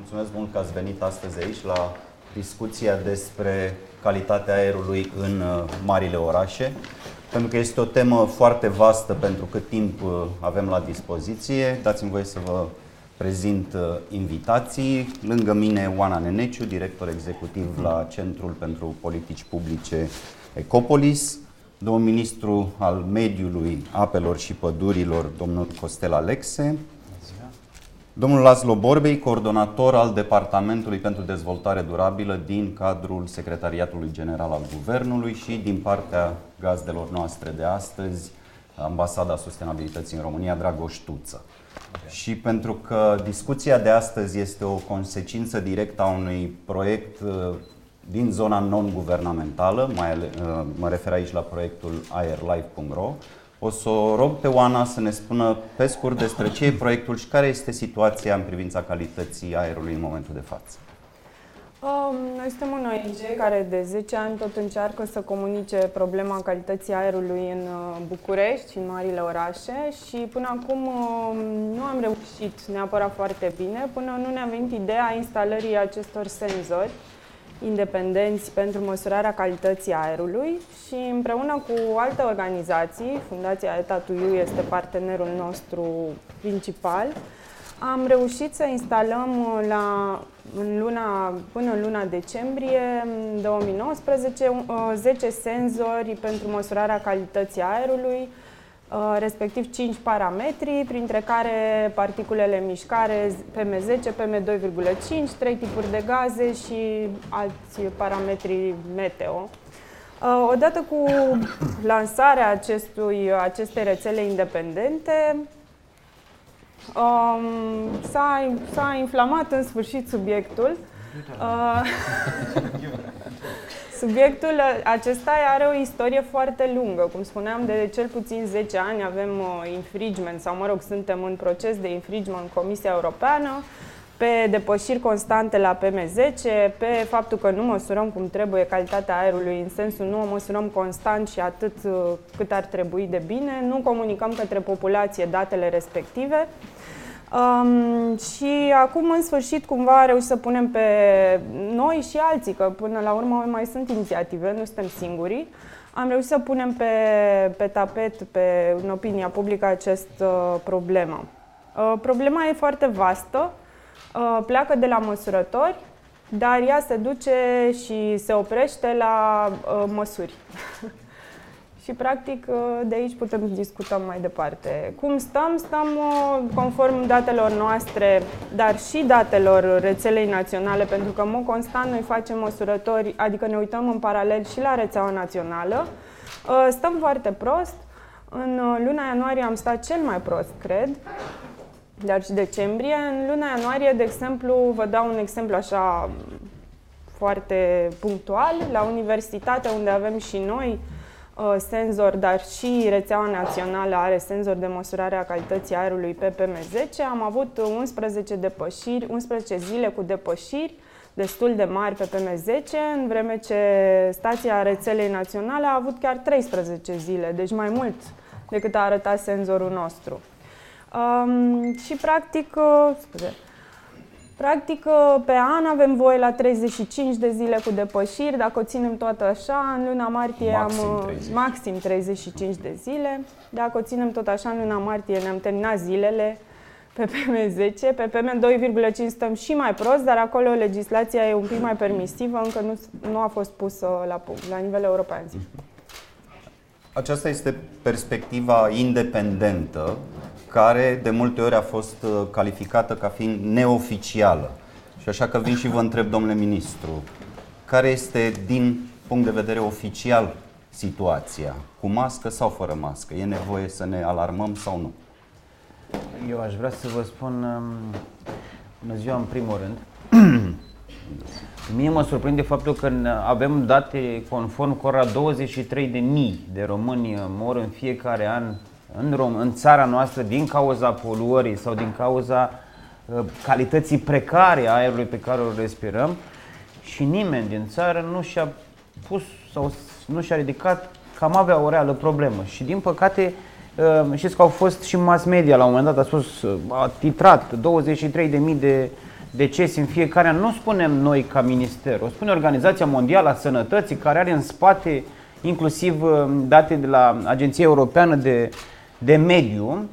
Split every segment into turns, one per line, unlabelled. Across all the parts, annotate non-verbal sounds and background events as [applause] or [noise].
mulțumesc mult că ați venit astăzi aici la discuția despre calitatea aerului în uh, marile orașe, pentru că este o temă foarte vastă pentru cât timp uh, avem la dispoziție. Dați-mi voie să vă prezint uh, invitații. Lângă mine Oana Neneciu, director executiv la Centrul pentru Politici Publice Ecopolis, domnul ministru al Mediului, Apelor și Pădurilor, domnul Costel Alexe, Domnul Laszlo Borbei, coordonator al Departamentului pentru Dezvoltare Durabilă din cadrul Secretariatului General al Guvernului și din partea gazdelor noastre de astăzi, Ambasada Sustenabilității în România, Dragoș Tuță. Și pentru că discuția de astăzi este o consecință directă a unui proiect uh, din zona non-guvernamentală, mai ale, uh, mă refer aici la proiectul airlife.ro, o să o rog pe Oana să ne spună pe scurt despre ce e proiectul și care este situația în privința calității aerului în momentul de față.
Um, noi suntem un ONG care de 10 ani tot încearcă să comunice problema calității aerului în uh, București și în marile orașe și până acum um, nu am reușit neapărat foarte bine până nu ne-a venit ideea instalării acestor senzori independenți pentru măsurarea calității aerului și împreună cu alte organizații, Fundația ETA2U este partenerul nostru principal, am reușit să instalăm la, în luna, până în luna decembrie 2019 10 uh, senzori pentru măsurarea calității aerului, Uh, respectiv 5 parametri, printre care particulele mișcare PM10, PM2,5, 3 tipuri de gaze și alți parametri meteo. Uh, odată cu lansarea acestui, acestei rețele independente, um, s-a, s-a inflamat în sfârșit subiectul. Uh, [laughs] Subiectul acesta are o istorie foarte lungă. Cum spuneam, de cel puțin 10 ani avem uh, infringement, sau mă rog, suntem în proces de infringement în Comisia Europeană, pe depășiri constante la PM10, pe faptul că nu măsurăm cum trebuie calitatea aerului, în sensul nu o măsurăm constant și atât uh, cât ar trebui de bine, nu comunicăm către populație datele respective. Um, și acum, în sfârșit, cumva reușit să punem pe noi și alții, că până la urmă mai sunt inițiative, nu suntem singuri. Am reușit să punem pe, pe tapet, pe, în opinia publică, această uh, problemă. Uh, problema e foarte vastă, uh, pleacă de la măsurători, dar ea se duce și se oprește la uh, măsuri. [laughs] și practic uh, de aici putem discuta mai departe. Cum stăm? Stăm uh, conform datelor noastre, dar și datelor rețelei naționale, pentru că în mod constant noi facem măsurători, adică ne uităm în paralel și la rețeaua națională. Uh, stăm foarte prost. În luna ianuarie am stat cel mai prost, cred, dar și decembrie. În luna ianuarie, de exemplu, vă dau un exemplu așa foarte punctual, la universitate unde avem și noi Uh, senzor, dar și rețeaua națională are senzor de măsurare a calității aerului pe PM10. Am avut 11 depășiri, 11 zile cu depășiri destul de mari pe PM10, în vreme ce stația rețelei naționale a avut chiar 13 zile, deci mai mult decât a arătat senzorul nostru. Um, și practic, uh, scuze, Practic, uh, pe an avem voie la 35 de zile cu depășiri. Dacă o ținem toată așa, în luna martie
maxim
am
30.
maxim 35 de zile. Dacă o ținem tot așa, în luna martie ne-am terminat zilele pe PM10. Pe PM2,5 stăm și mai prost, dar acolo legislația e un pic mai permisivă, încă nu, nu a fost pusă la punct, la nivel european.
Aceasta este perspectiva independentă care de multe ori a fost uh, calificată ca fiind neoficială. Și așa că vin și vă întreb, domnule ministru, care este din punct de vedere oficial situația? Cu mască sau fără mască? E nevoie să ne alarmăm sau nu?
Eu aș vrea să vă spun um, bună ziua în primul rând. [clears throat] Mie mă surprinde faptul că avem date conform cărora 23 de mii de români mor în fiecare an în, Rom- în țara noastră din cauza poluării sau din cauza uh, calității precare a aerului pe care îl respirăm și nimeni din țară nu și-a pus sau nu și-a ridicat cam avea o reală problemă. Și din păcate, uh, știți că au fost și mass media la un moment dat, a spus, uh, a titrat 23.000 de, decese în fiecare an, nu spunem noi ca minister, o spune Organizația Mondială a Sănătății, care are în spate inclusiv uh, date de la Agenția Europeană de, de Mediu.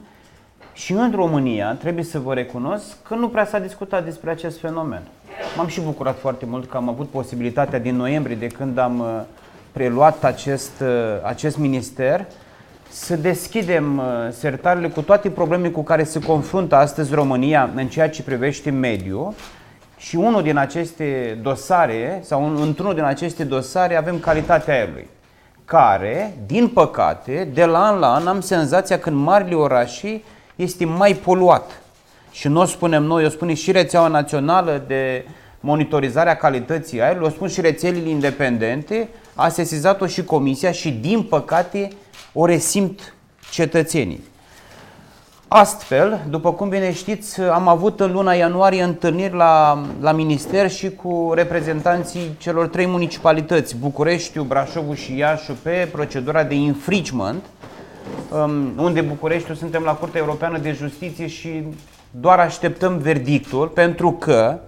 Și în România, trebuie să vă recunosc că nu prea s-a discutat despre acest fenomen. M-am și bucurat foarte mult că am avut posibilitatea din noiembrie, de când am uh, preluat acest, uh, acest minister, să deschidem uh, sertarele cu toate problemele cu care se confruntă astăzi România în ceea ce privește mediul și unul din aceste dosare, sau într-unul din aceste dosare, avem calitatea aerului, care, din păcate, de la an la an am senzația că în marile orașe este mai poluat. Și nu o spunem noi, o spune și rețeaua națională de monitorizare a calității aerului, o spun și rețelele independente, a sesizat-o și comisia și, din păcate, o resimt cetățenii. Astfel, după cum bine știți, am avut în luna ianuarie întâlniri la, la minister și cu reprezentanții celor trei municipalități, Bucureștiu, Brașovul și Iașu, pe procedura de infringement, um, unde Bucureștiu suntem la Curtea Europeană de Justiție și doar așteptăm verdictul, pentru că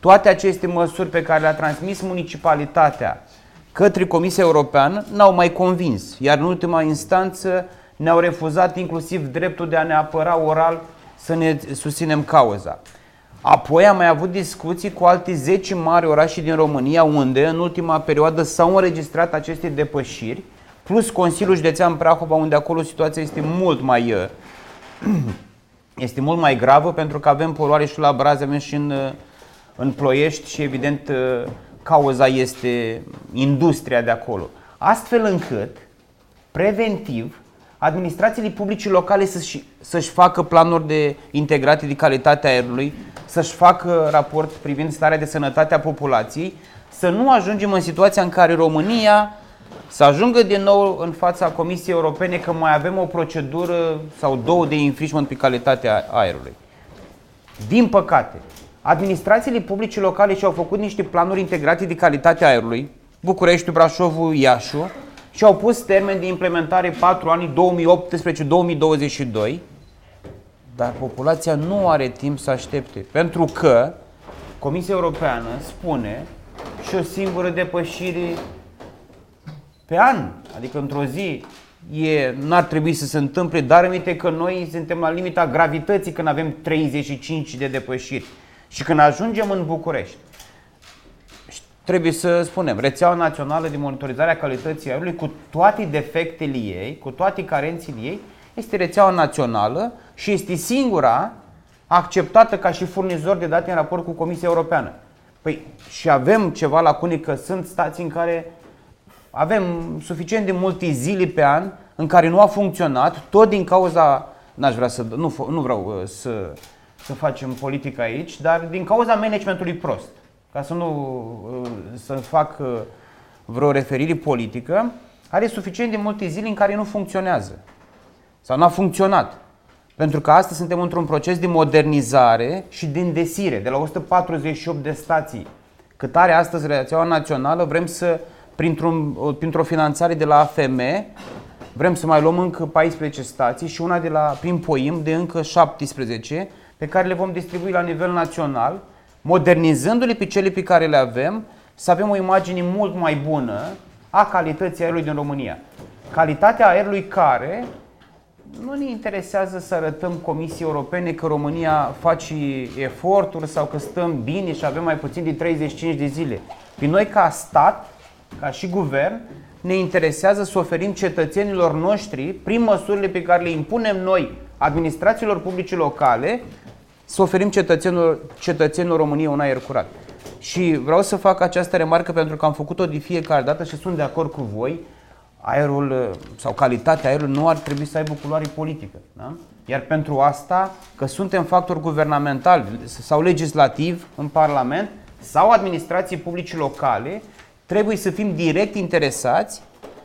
toate aceste măsuri pe care le-a transmis municipalitatea către Comisia Europeană n-au mai convins, iar în ultima instanță ne-au refuzat inclusiv dreptul de a ne apăra oral să ne susținem cauza. Apoi am mai avut discuții cu alte 10 mari orașe din România unde în ultima perioadă s-au înregistrat aceste depășiri, plus Consiliul Județean Prahova unde acolo situația este mult mai uh, [clears throat] este mult mai gravă pentru că avem poluare și la Brazi, avem și în, uh, în Ploiești și evident uh, cauza este industria de acolo. Astfel încât, preventiv, administrațiile publice locale să-și, să-și facă planuri de integrate de calitatea aerului, să-și facă raport privind starea de sănătate a populației, să nu ajungem în situația în care România să ajungă din nou în fața Comisiei Europene că mai avem o procedură sau două de infringement pe calitatea aerului. Din păcate, administrațiile publice locale și-au făcut niște planuri integrate de calitate aerului, București, Brașovul, Iașu, și au pus termen de implementare 4 ani 2018-2022, dar populația nu are timp să aștepte, pentru că Comisia Europeană spune și o singură depășire pe an, adică într-o zi e, n-ar trebui să se întâmple, dar aminte că noi suntem la limita gravității când avem 35 de depășiri. Și când ajungem în București, trebuie să spunem, rețeaua națională de monitorizare a calității aerului cu toate defectele ei, cu toate carențele ei, este rețeaua națională și este singura acceptată ca și furnizor de date în raport cu Comisia Europeană. Păi și avem ceva lacune că sunt stații în care avem suficient de multe zile pe an în care nu a funcționat, tot din cauza, n-aș vrea să, nu, nu vreau uh, să să facem politică aici, dar din cauza managementului prost, ca să nu uh, să fac uh, vreo referire politică, are suficient de multe zile în care nu funcționează sau nu a funcționat. Pentru că astăzi suntem într-un proces de modernizare și de îndesire. De la 148 de stații cât are astăzi rețeaua națională, vrem să, printr-un, printr-o finanțare de la AFM, vrem să mai luăm încă 14 stații și una de la, prin POIM de încă 17 pe care le vom distribui la nivel național, modernizându-le pe cele pe care le avem, să avem o imagine mult mai bună a calității aerului din România. Calitatea aerului care nu ne interesează să arătăm Comisiei Europene că România face eforturi sau că stăm bine și avem mai puțin de 35 de zile. Pe noi ca stat, ca și guvern, ne interesează să oferim cetățenilor noștri, prin măsurile pe care le impunem noi administrațiilor publice locale, să oferim cetățenilor, cetățenilor României un aer curat. Și vreau să fac această remarcă pentru că am făcut-o de fiecare dată și sunt de acord cu voi. Aerul sau calitatea aerului nu ar trebui să aibă culoare politică. Da? Iar pentru asta, că suntem factori guvernamentali sau legislativ în Parlament sau administrații publice locale, trebuie să fim direct interesați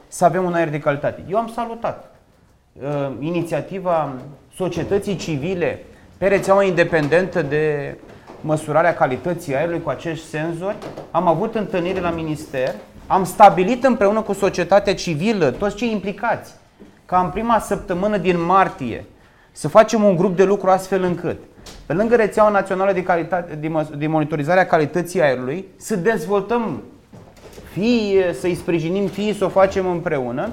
să avem un aer de calitate. Eu am salutat uh, inițiativa societății civile pe rețeaua independentă de măsurarea calității aerului cu acești senzori. Am avut întâlniri la minister, am stabilit împreună cu societatea civilă, toți cei implicați, ca în prima săptămână din martie să facem un grup de lucru astfel încât pe lângă rețeaua națională de, calitate, de, de monitorizare a calității aerului, să dezvoltăm, fie să-i sprijinim, fie să o facem împreună,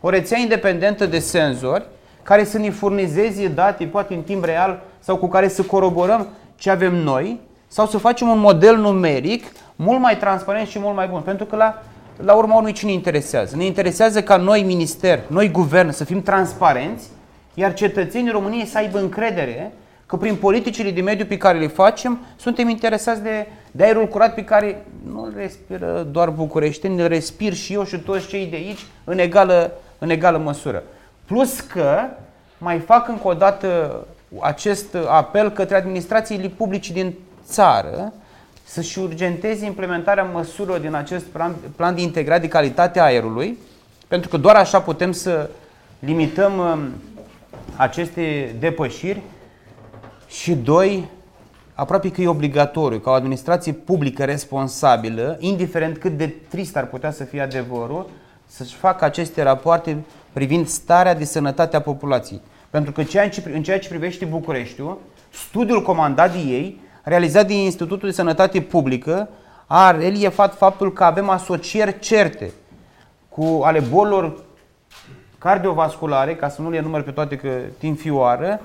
o rețea independentă de senzori care să ne furnizeze date, poate în timp real, sau cu care să coroborăm ce avem noi, sau să facem un model numeric mult mai transparent și mult mai bun. Pentru că la, la urma urmei ce ne interesează? Ne interesează ca noi minister, noi guvern să fim transparenți, iar cetățenii României să aibă încredere că prin politicile de mediu pe care le facem, suntem interesați de, de aerul curat pe care nu îl respiră doar bucureșteni, îl respir și eu și toți cei de aici în egală, în egală măsură. Plus că mai fac încă o dată acest apel către administrațiile publice din țară să-și urgenteze implementarea măsurilor din acest plan, plan de integrat de calitate a aerului, pentru că doar așa putem să limităm um, aceste depășiri și doi, aproape că e obligatoriu ca o administrație publică responsabilă, indiferent cât de trist ar putea să fie adevărul, să-și facă aceste rapoarte privind starea de sănătate a populației. Pentru că în ceea ce privește Bucureștiul, studiul comandat de ei, realizat de Institutul de Sănătate Publică, a reliefat faptul că avem asocieri certe cu ale bolilor cardiovasculare, ca să nu le număr pe toate că timp fioară,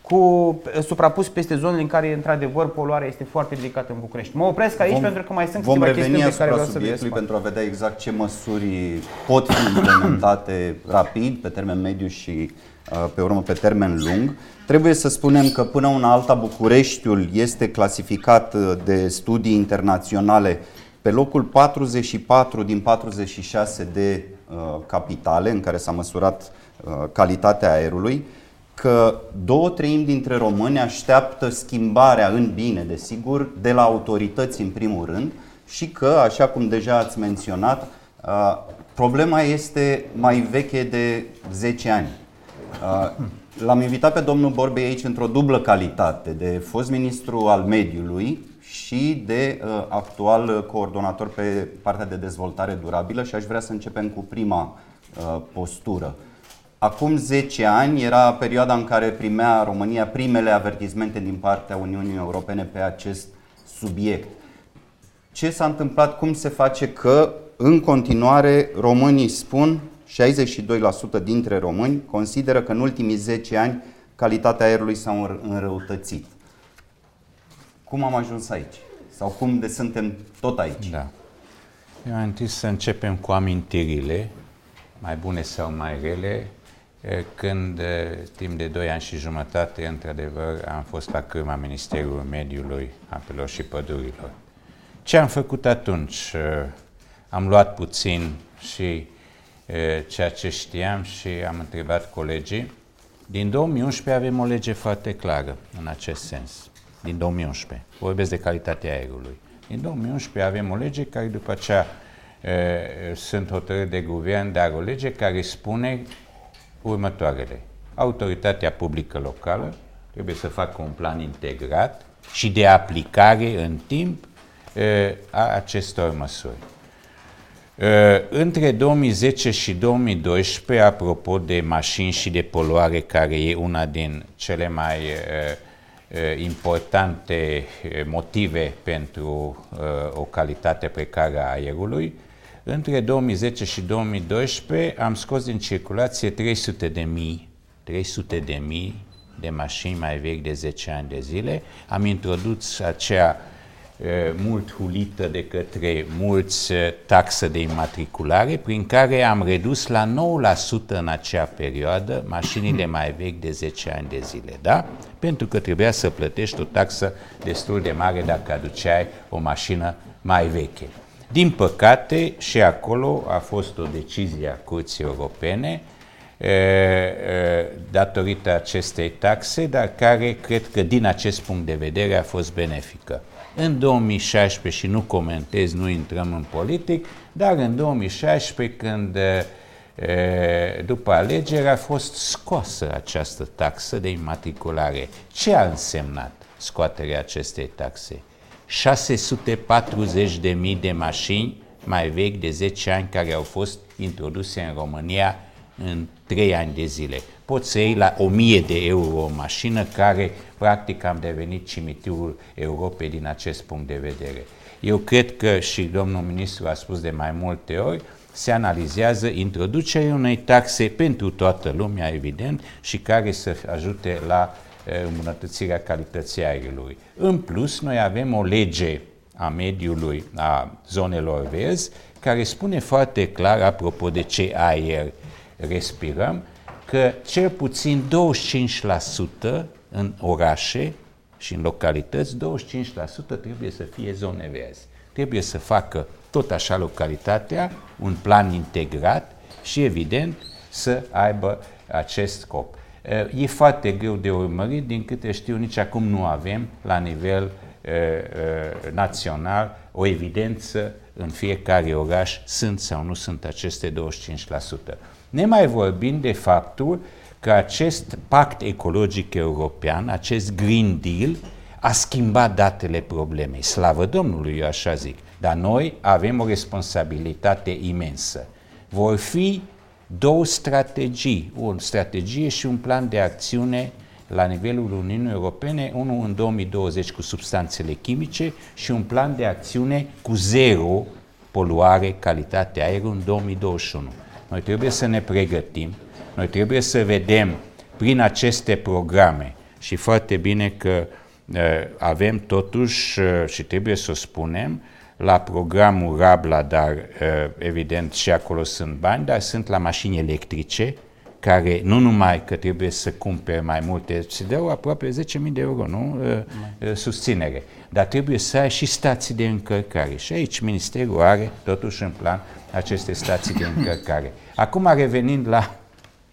cu suprapus peste zonele în care, într-adevăr, poluarea este foarte ridicată în București. Mă opresc aici vom, pentru că mai sunt
câteva chestiuni pe care vreau să subiectului pentru a vedea exact ce măsuri pot fi implementate rapid, pe termen mediu și uh, pe urmă pe termen lung. Trebuie să spunem că până una alta Bucureștiul este clasificat uh, de studii internaționale pe locul 44 din 46 de uh, capitale în care s-a măsurat uh, calitatea aerului că două treimi dintre români așteaptă schimbarea în bine, desigur, de la autorități în primul rând și că, așa cum deja ați menționat, problema este mai veche de 10 ani. L-am invitat pe domnul Borbe aici într-o dublă calitate, de fost ministru al mediului și de uh, actual coordonator pe partea de dezvoltare durabilă și aș vrea să începem cu prima uh, postură. Acum 10 ani era perioada în care primea România primele avertizmente din partea Uniunii Europene pe acest subiect. Ce s-a întâmplat? Cum se face că în continuare românii spun, 62% dintre români consideră că în ultimii 10 ani calitatea aerului s-a înrăutățit. Cum am ajuns aici? Sau cum de suntem tot aici?
Da. Eu am întâi să începem cu amintirile, mai bune sau mai rele, când timp de 2 ani și jumătate, într-adevăr, am fost la cârma Ministerului Mediului, Apelor și Pădurilor. Ce am făcut atunci? Am luat puțin și ceea ce știam și am întrebat colegii. Din 2011 avem o lege foarte clară în acest sens. Din 2011. Vorbesc de calitatea aerului. Din 2011 avem o lege care după aceea e, sunt hotărâri de guvern, dar o lege care spune următoarele. Autoritatea publică locală trebuie să facă un plan integrat și de aplicare în timp a acestor măsuri. Între 2010 și 2012, apropo de mașini și de poluare, care e una din cele mai importante motive pentru o calitate precară a aerului, între 2010 și 2012 am scos din circulație 300 de mii, 300 de mii de mașini mai vechi de 10 ani de zile. Am introdus acea mult hulită de către mulți taxă de imatriculare, prin care am redus la 9% în acea perioadă mașinile mai vechi de 10 ani de zile, da? Pentru că trebuia să plătești o taxă destul de mare dacă aduceai o mașină mai veche. Din păcate, și acolo a fost o decizie a Curții Europene datorită acestei taxe, dar care cred că din acest punct de vedere a fost benefică. În 2016, și nu comentez, nu intrăm în politic, dar în 2016, când după alegeri a fost scoasă această taxă de imatriculare. Ce a însemnat scoaterea acestei taxe? 640.000 de mașini mai vechi de 10 ani care au fost introduse în România în 3 ani de zile. Poți să iei la 1000 de euro o mașină care practic am devenit cimitirul Europei din acest punct de vedere. Eu cred că și domnul ministru a spus de mai multe ori, se analizează introducerea unei taxe pentru toată lumea, evident, și care să ajute la îmbunătățirea calității aerului. În plus, noi avem o lege a mediului, a zonelor verzi, care spune foarte clar, apropo de ce aer respirăm, că cel puțin 25% în orașe și în localități, 25% trebuie să fie zone verzi. Trebuie să facă tot așa localitatea un plan integrat și, evident, să aibă acest scop. E foarte greu de urmărit, din câte știu, nici acum nu avem la nivel național o evidență în fiecare oraș sunt sau nu sunt aceste 25%. Ne mai vorbim de faptul că acest pact ecologic european, acest Green Deal, a schimbat datele problemei. Slavă Domnului, eu așa zic. Dar noi avem o responsabilitate imensă. Vor fi două strategii, o strategie și un plan de acțiune la nivelul Uniunii Europene, unul în 2020 cu substanțele chimice și un plan de acțiune cu zero poluare, calitate aerului în 2021. Noi trebuie să ne pregătim, noi trebuie să vedem prin aceste programe și foarte bine că uh, avem totuși, uh, și trebuie să o spunem, la programul Rabla, dar uh, evident și acolo sunt bani, dar sunt la mașini electrice, care nu numai că trebuie să cumpere mai multe, se dau aproape 10.000 de euro, nu? Mai. Susținere. Dar trebuie să ai și stații de încărcare. Și aici Ministerul are totuși în plan aceste stații de încărcare. Acum revenind la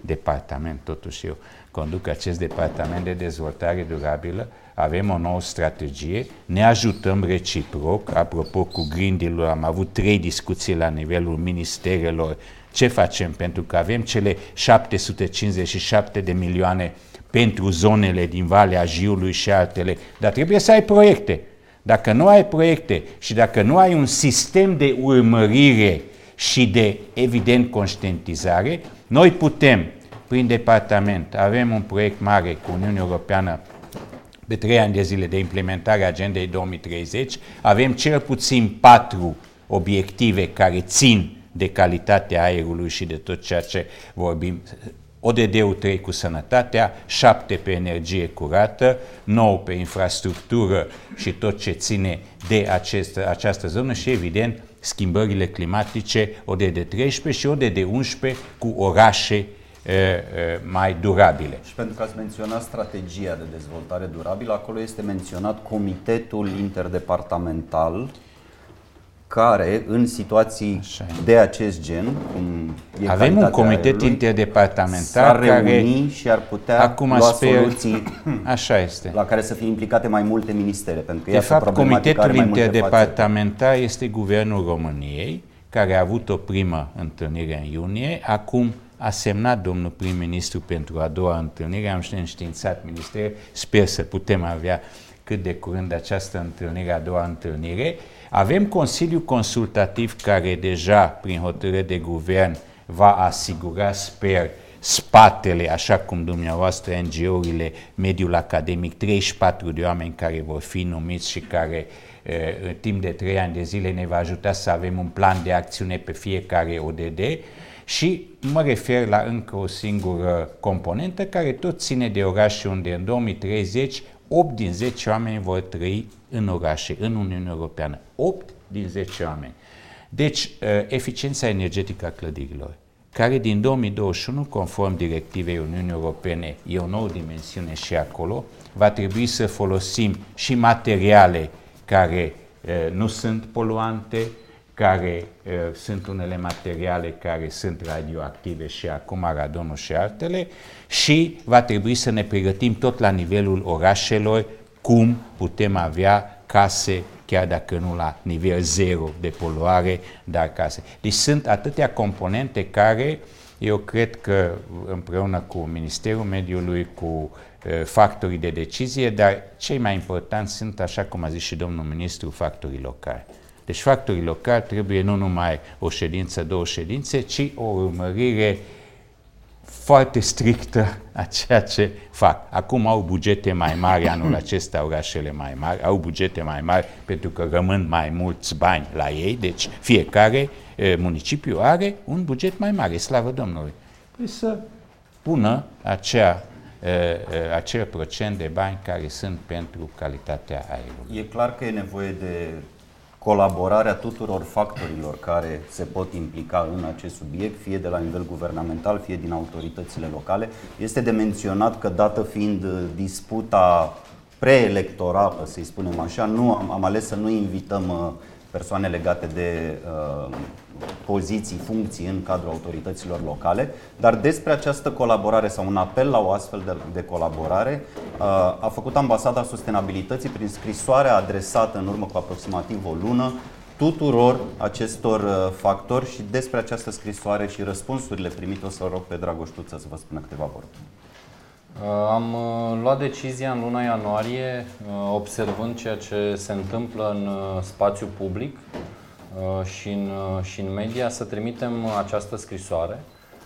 departament, totuși eu conduc acest departament de dezvoltare durabilă, avem o nouă strategie, ne ajutăm reciproc, apropo cu Green Deal am avut trei discuții la nivelul ministerelor, ce facem? Pentru că avem cele 757 de milioane pentru zonele din Valea Jiului și altele, dar trebuie să ai proiecte. Dacă nu ai proiecte și dacă nu ai un sistem de urmărire și de, evident, conștientizare, noi putem, prin departament, avem un proiect mare cu Uniunea Europeană de trei ani de zile de implementare a agendei 2030, avem cel puțin patru obiective care țin de calitatea aerului și de tot ceea ce vorbim. ODD-ul 3 cu sănătatea, 7 pe energie curată, 9 pe infrastructură și tot ce ține de acest, această zonă și, evident, schimbările climatice, ODD 13 și ODD 11 cu orașe mai durabile.
Și pentru că ați menționat strategia de dezvoltare durabilă, acolo este menționat Comitetul Interdepartamental care, în situații Așa. de acest gen, cum
e Avem un comitet aerului, interdepartamental
care și ar putea acum lua sper, soluții [clears throat]
Așa este.
la care să fie implicate mai multe ministere. Pentru că
de fapt, Comitetul Interdepartamental este Guvernul României, care a avut o primă întâlnire în iunie, acum a semnat domnul prim-ministru pentru a doua întâlnire, am înștiințat ministerul, sper să putem avea cât de curând această întâlnire, a doua întâlnire. Avem Consiliul Consultativ care deja, prin hotărâre de guvern, va asigura, sper, spatele, așa cum dumneavoastră NGO-urile, mediul academic, 34 de oameni care vor fi numiți și care în timp de 3 ani de zile ne va ajuta să avem un plan de acțiune pe fiecare ODD și mă refer la încă o singură componentă care tot ține de orașe unde în 2030 8 din 10 oameni vor trăi în orașe, în Uniunea Europeană. 8 din 10 oameni. Deci, uh, eficiența energetică a clădirilor, care din 2021, conform directivei Uniunii Europene, e o nouă dimensiune și acolo, va trebui să folosim și materiale care uh, nu sunt poluante, care uh, sunt unele materiale care sunt radioactive și acum radonul și altele și va trebui să ne pregătim tot la nivelul orașelor cum putem avea case, chiar dacă nu la nivel zero de poluare, dar case. Deci sunt atâtea componente care eu cred că împreună cu Ministerul Mediului, cu uh, factorii de decizie, dar cei mai importanți sunt, așa cum a zis și domnul ministru, factorii locali. Deci factorii locali trebuie nu numai o ședință, două ședințe, ci o urmărire foarte strictă a ceea ce fac. Acum au bugete mai mari, anul acesta orașele mai mari, au bugete mai mari pentru că rămân mai mulți bani la ei, deci fiecare e, municipiu are un buget mai mare, slavă Domnului. Trebuie să pună acea, e, e, acel procent de bani care sunt pentru calitatea aerului.
E clar că e nevoie de colaborarea tuturor factorilor care se pot implica în acest subiect, fie de la nivel guvernamental, fie din autoritățile locale. Este de menționat că, dată fiind disputa preelectorală, să-i spunem așa, nu am, am ales să nu invităm uh, persoane legate de uh, poziții, funcții în cadrul autorităților locale, dar despre această colaborare sau un apel la o astfel de, de colaborare uh, a făcut Ambasada Sustenabilității prin scrisoarea adresată în urmă cu aproximativ o lună tuturor acestor uh, factori și despre această scrisoare și răspunsurile primite o să rog pe Dragoș Tuță să vă spună câteva vorbe.
Uh, am uh, luat decizia în luna ianuarie, uh, observând ceea ce se întâmplă în spațiu public și în, și în media, să trimitem această scrisoare.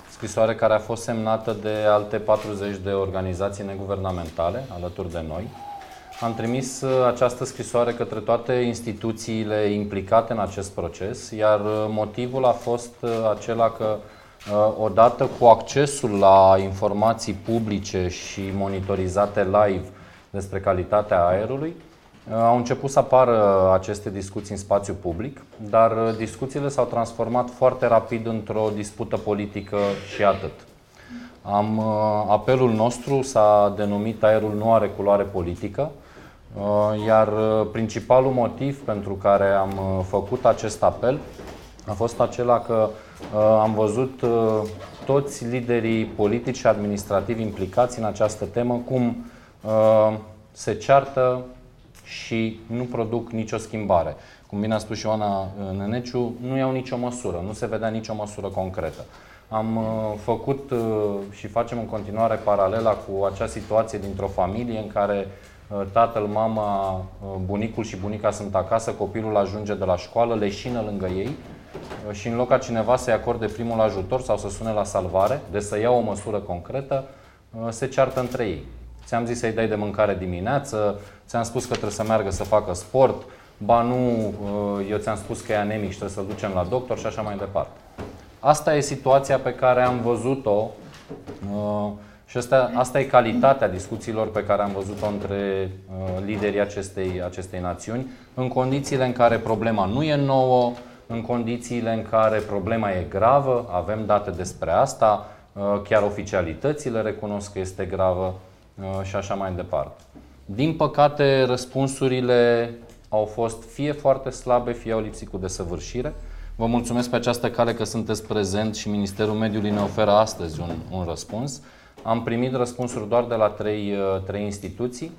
Scrisoare care a fost semnată de alte 40 de organizații neguvernamentale alături de noi. Am trimis această scrisoare către toate instituțiile implicate în acest proces, iar motivul a fost acela că Uh, odată cu accesul la informații publice și monitorizate live despre calitatea aerului, uh, au început să apară aceste discuții în spațiu public, dar uh, discuțiile s-au transformat foarte rapid într-o dispută politică și atât. Am, apelul nostru s-a denumit Aerul nu are culoare politică, iar principalul motiv pentru care am făcut acest apel a fost acela că Uh, am văzut uh, toți liderii politici și administrativi implicați în această temă cum uh, se ceartă și nu produc nicio schimbare. Cum bine a spus și Ioana Neneciu, nu iau nicio măsură, nu se vedea nicio măsură concretă. Am făcut și facem în continuare paralela cu acea situație dintr-o familie în care tatăl, mama, bunicul și bunica sunt acasă, copilul ajunge de la școală, leșină lângă ei Uh, și în loc ca cineva să-i acorde primul ajutor sau să sune la salvare, de să ia o măsură concretă, uh, se ceartă între ei. Ți-am zis să-i dai de mâncare dimineață, ți-am spus că trebuie să meargă să facă sport, ba nu, uh, eu ți-am spus că e anemic și trebuie să-l ducem la doctor și așa mai departe. Asta e situația pe care am văzut-o și asta, asta e calitatea discuțiilor pe care am văzut-o între liderii acestei, acestei națiuni, în condițiile în care problema nu e nouă, în condițiile în care problema e gravă, avem date despre asta, uh, chiar oficialitățile recunosc că este gravă uh, și așa mai departe. Din păcate, răspunsurile au fost fie foarte slabe, fie au lipsit cu desăvârșire. Vă mulțumesc pe această cale că sunteți prezent și Ministerul Mediului ne oferă astăzi un, un răspuns. Am primit răspunsuri doar de la trei, uh, trei instituții,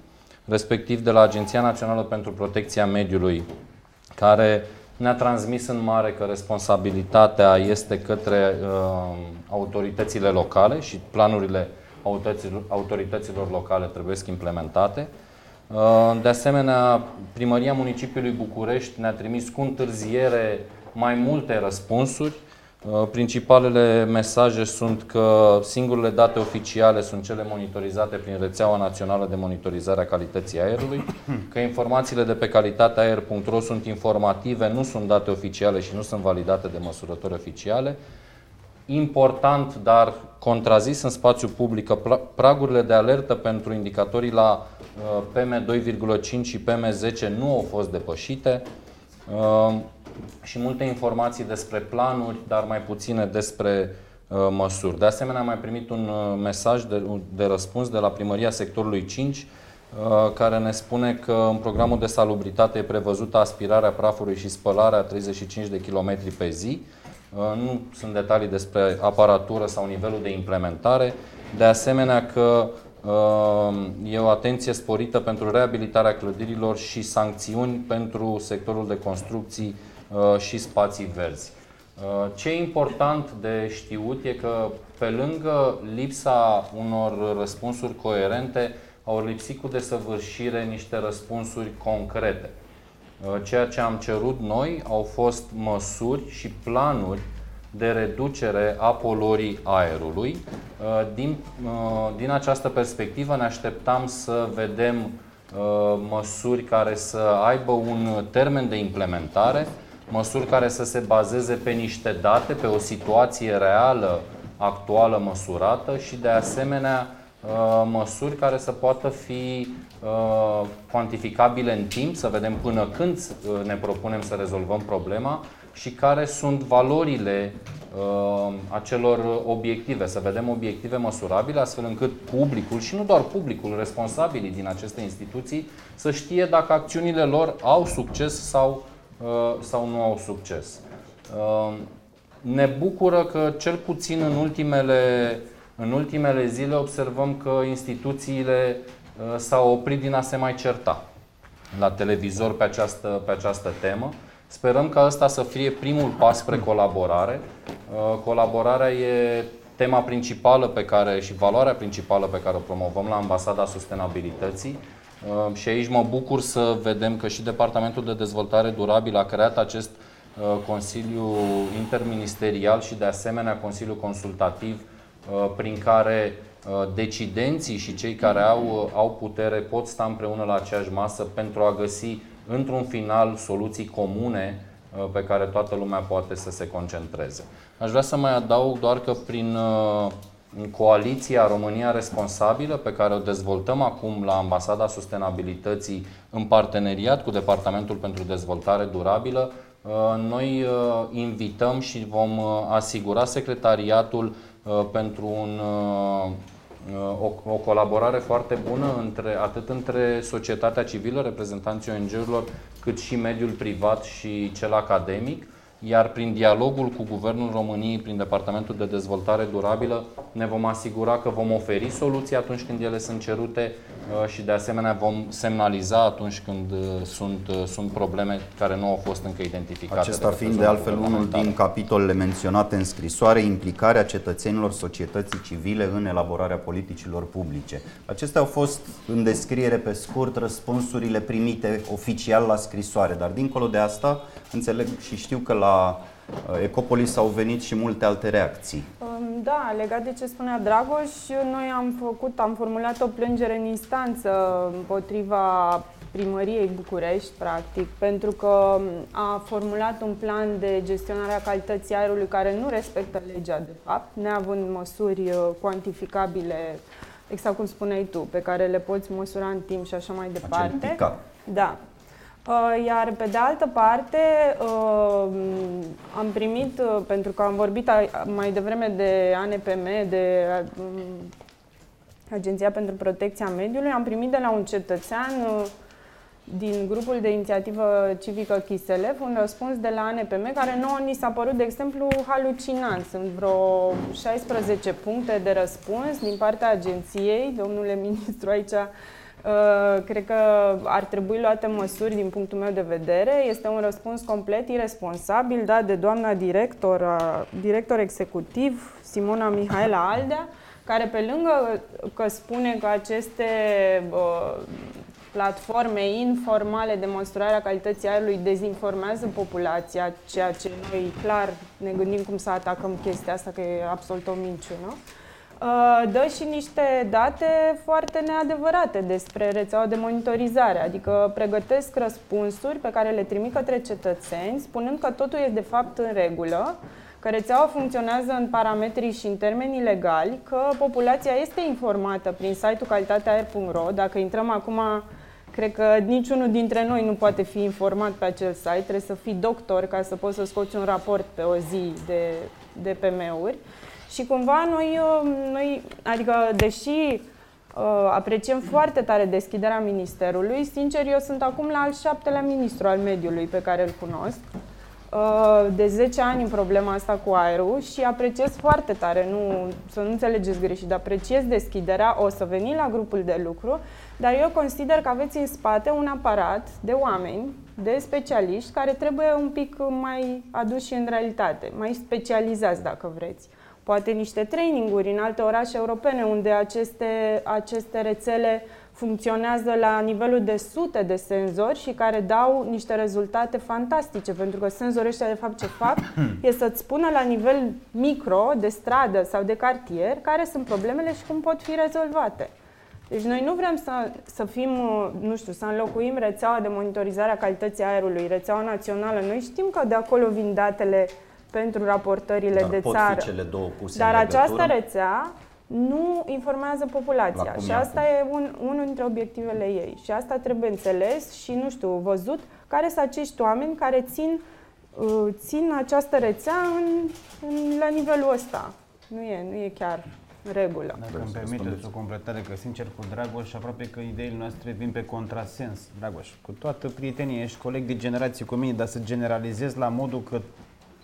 respectiv de la Agenția Națională pentru Protecția Mediului, care ne-a transmis în mare că responsabilitatea este către uh, autoritățile locale și planurile autorităților, autorităților locale trebuie să implementate. Uh, de asemenea, Primăria Municipiului București ne-a trimis cu întârziere mai multe răspunsuri Uh, principalele mesaje sunt că singurele date oficiale sunt cele monitorizate prin rețeaua națională de monitorizare a calității aerului, că informațiile de pe calitateaer.ro sunt informative, nu sunt date oficiale și nu sunt validate de măsurători oficiale. Important, dar contrazis în spațiu public, că pragurile de alertă pentru indicatorii la uh, PM2,5 și PM10 nu au fost depășite. Uh, și multe informații despre planuri, dar mai puține despre uh, măsuri. De asemenea, am mai primit un uh, mesaj de, de răspuns de la primăria sectorului 5 uh, care ne spune că în programul de salubritate e prevăzută aspirarea prafului și spălarea 35 de km pe zi. Nu sunt detalii despre aparatură sau nivelul de implementare. De asemenea că e o atenție sporită pentru reabilitarea clădirilor și sancțiuni pentru sectorul de construcții Uh, și spații verzi. Uh, ce e important de știut e că pe lângă lipsa unor răspunsuri coerente, au lipsit cu desăvârșire niște răspunsuri concrete. Uh, ceea ce am cerut noi au fost măsuri și planuri de reducere a poluării aerului. Din, din această perspectivă ne așteptam să vedem măsuri care să aibă un termen de implementare, măsuri care să se bazeze pe niște date, pe o situație reală, actuală, măsurată și de asemenea uh, măsuri care să poată fi uh, cuantificabile în timp, să vedem până când uh, ne propunem să rezolvăm problema și care sunt valorile acelor obiective, să vedem obiective măsurabile, astfel încât publicul și nu doar publicul, responsabilii din aceste instituții, să știe dacă acțiunile lor au succes sau Uh, sau nu au succes. Uh, ne bucură că cel puțin în ultimele, în ultimele zile observăm că instituțiile uh, s-au oprit din a se mai certa la televizor pe această, pe această temă. Sperăm ca ăsta să fie primul pas spre colaborare. Colaborarea e tema principală pe care și valoarea principală pe care o promovăm la Ambasada Sustenabilității Uh, și aici mă bucur să vedem că și Departamentul de Dezvoltare Durabilă a creat acest uh, Consiliu Interministerial și de asemenea Consiliu Consultativ uh, prin care decidenții și cei care au, au putere pot sta împreună la aceeași masă pentru a găsi într-un final soluții comune pe care toată lumea poate să se concentreze. Aș vrea să mai adaug doar că prin în coaliția România Responsabilă, pe care o dezvoltăm acum la Ambasada Sustenabilității în parteneriat cu Departamentul pentru Dezvoltare Durabilă, uh, noi uh, invităm și vom uh, asigura secretariatul pentru un, o, o colaborare foarte bună între, atât între societatea civilă, reprezentanții ONG-urilor, cât și mediul privat și cel academic iar prin dialogul cu Guvernul României, prin Departamentul de Dezvoltare Durabilă, ne vom asigura că vom oferi soluții atunci când ele sunt cerute uh, și de asemenea vom semnaliza atunci când uh, sunt, uh, sunt probleme care nu au fost încă identificate.
Acesta de fiind de altfel unul din capitolele menționate în scrisoare, implicarea cetățenilor societății civile în elaborarea politicilor publice. Acestea au fost în descriere pe scurt răspunsurile primite oficial la scrisoare, dar dincolo de asta înțeleg și știu că la uh, Ecopolis au venit și multe alte reacții.
Um, da, legat de ce spunea Dragoș, noi am făcut, am formulat o plângere în instanță împotriva primăriei București, practic, pentru că a formulat un plan de gestionare a calității aerului care nu respectă legea, de fapt, neavând măsuri uh, cuantificabile, exact cum spuneai tu, pe care le poți măsura în timp și așa mai departe. Da, Uh, iar pe de altă parte, uh, am primit, uh, pentru că am vorbit mai devreme de ANPM, de Agenția pentru Protecția Mediului, am primit de la un cetățean din grupul de inițiativă civică Chiselev un răspuns de la ANPM care nouă ni s-a părut, de exemplu, halucinant. Sunt vreo 16 puncte de răspuns din partea agenției. Domnule ministru, aici Uh, cred că ar trebui luate măsuri din punctul meu de vedere. Este un răspuns complet irresponsabil dat de doamna director, uh, director executiv Simona Mihaela Aldea, care pe lângă că spune că aceste uh, platforme informale de măsurare a calității aerului dezinformează populația, ceea ce noi clar ne gândim cum să atacăm chestia asta, că e absolut o minciună. Uh, Uh, dă și niște date foarte neadevărate despre rețeaua de monitorizare, adică pregătesc răspunsuri pe care le trimit către cetățeni, spunând că totul e de fapt în regulă, că rețeaua funcționează în parametrii și în termeni legali, că populația este informată prin site-ul calitateaer.ro. Dacă intrăm acum, cred că niciunul dintre noi nu poate fi informat pe acel site, trebuie să fii doctor ca să poți să scoți un raport pe o zi de, de PM-uri. Și cumva noi, uh, noi adică deși uh, apreciem foarte tare deschiderea Ministerului, sincer eu sunt acum la al șaptelea ministru al mediului pe care îl cunosc. Uh, de 10 ani în problema asta cu aerul și apreciez foarte tare, nu, să nu înțelegeți greșit, dar apreciez deschiderea, o să veni la grupul de lucru, dar eu consider că aveți în spate un aparat de oameni, de specialiști, care trebuie un pic mai aduși în realitate, mai specializați dacă vreți poate niște traininguri în alte orașe europene unde aceste, aceste rețele funcționează la nivelul de sute de senzori și care dau niște rezultate fantastice, pentru că senzorii ăștia de fapt ce fac e să-ți spună la nivel micro, de stradă sau de cartier, care sunt problemele și cum pot fi rezolvate. Deci noi nu vrem să, să fim, nu știu, să înlocuim rețeaua de monitorizare a calității aerului, rețeaua națională. Noi știm că de acolo vin datele pentru raportările
Dar
de
pot
țară.
fi cele două puse
Dar
în legătură?
această rețea nu informează
La
populația
cum
și
e
asta e un, unul dintre obiectivele ei. Și asta trebuie înțeles și, nu știu, văzut care sunt acești oameni care țin, uh, țin această rețea în, în, la nivelul ăsta. Nu e, nu e chiar regulă.
Dacă îmi permiteți o completare, că sincer cu Dragoș, aproape că ideile noastre vin pe contrasens. Dragoș, cu toată prietenia, ești coleg de generație cu mine, dar să generalizez la modul că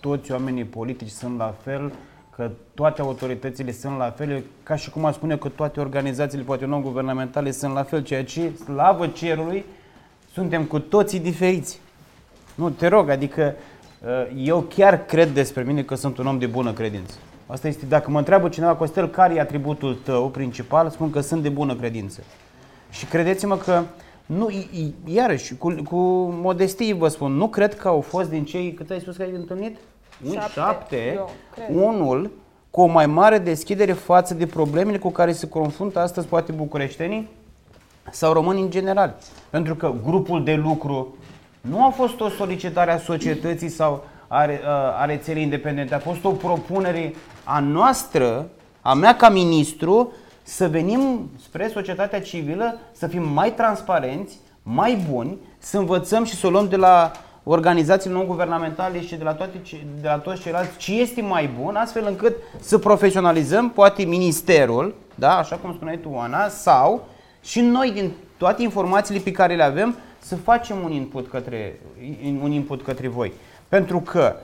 toți oamenii politici sunt la fel, că toate autoritățile sunt la fel, e ca și cum aș spune că toate organizațiile, poate non-guvernamentale, sunt la fel, ceea ce, slavă cerului, suntem cu toții diferiți. Nu, te rog, adică uh, eu chiar cred despre mine că sunt un om de bună credință. Asta este, dacă mă întreabă cineva, Costel, care e atributul tău principal, spun că sunt de bună credință. Și credeți-mă că, nu, i- i- iarăși, cu, cu modestie vă spun, nu cred că au fost din cei, cât ai spus că ai întâlnit? Un
Șapte,
șapte
eu cred.
unul cu o mai mare deschidere față de problemele cu care se confruntă astăzi poate bucureștenii sau români în general. Pentru că grupul de lucru nu a fost o solicitare a societății sau a, re- a rețelei independente, a fost o propunere a noastră, a mea ca ministru, să venim spre societatea civilă, să fim mai transparenți, mai buni, să învățăm și să o luăm de la organizațiile non-guvernamentale și de la, toate, ce- de la toți ceilalți ce este mai bun, astfel încât să profesionalizăm poate ministerul, da, așa cum spuneai tu, Ana, sau și noi din toate informațiile pe care le avem să facem un input către, un input către voi. Pentru că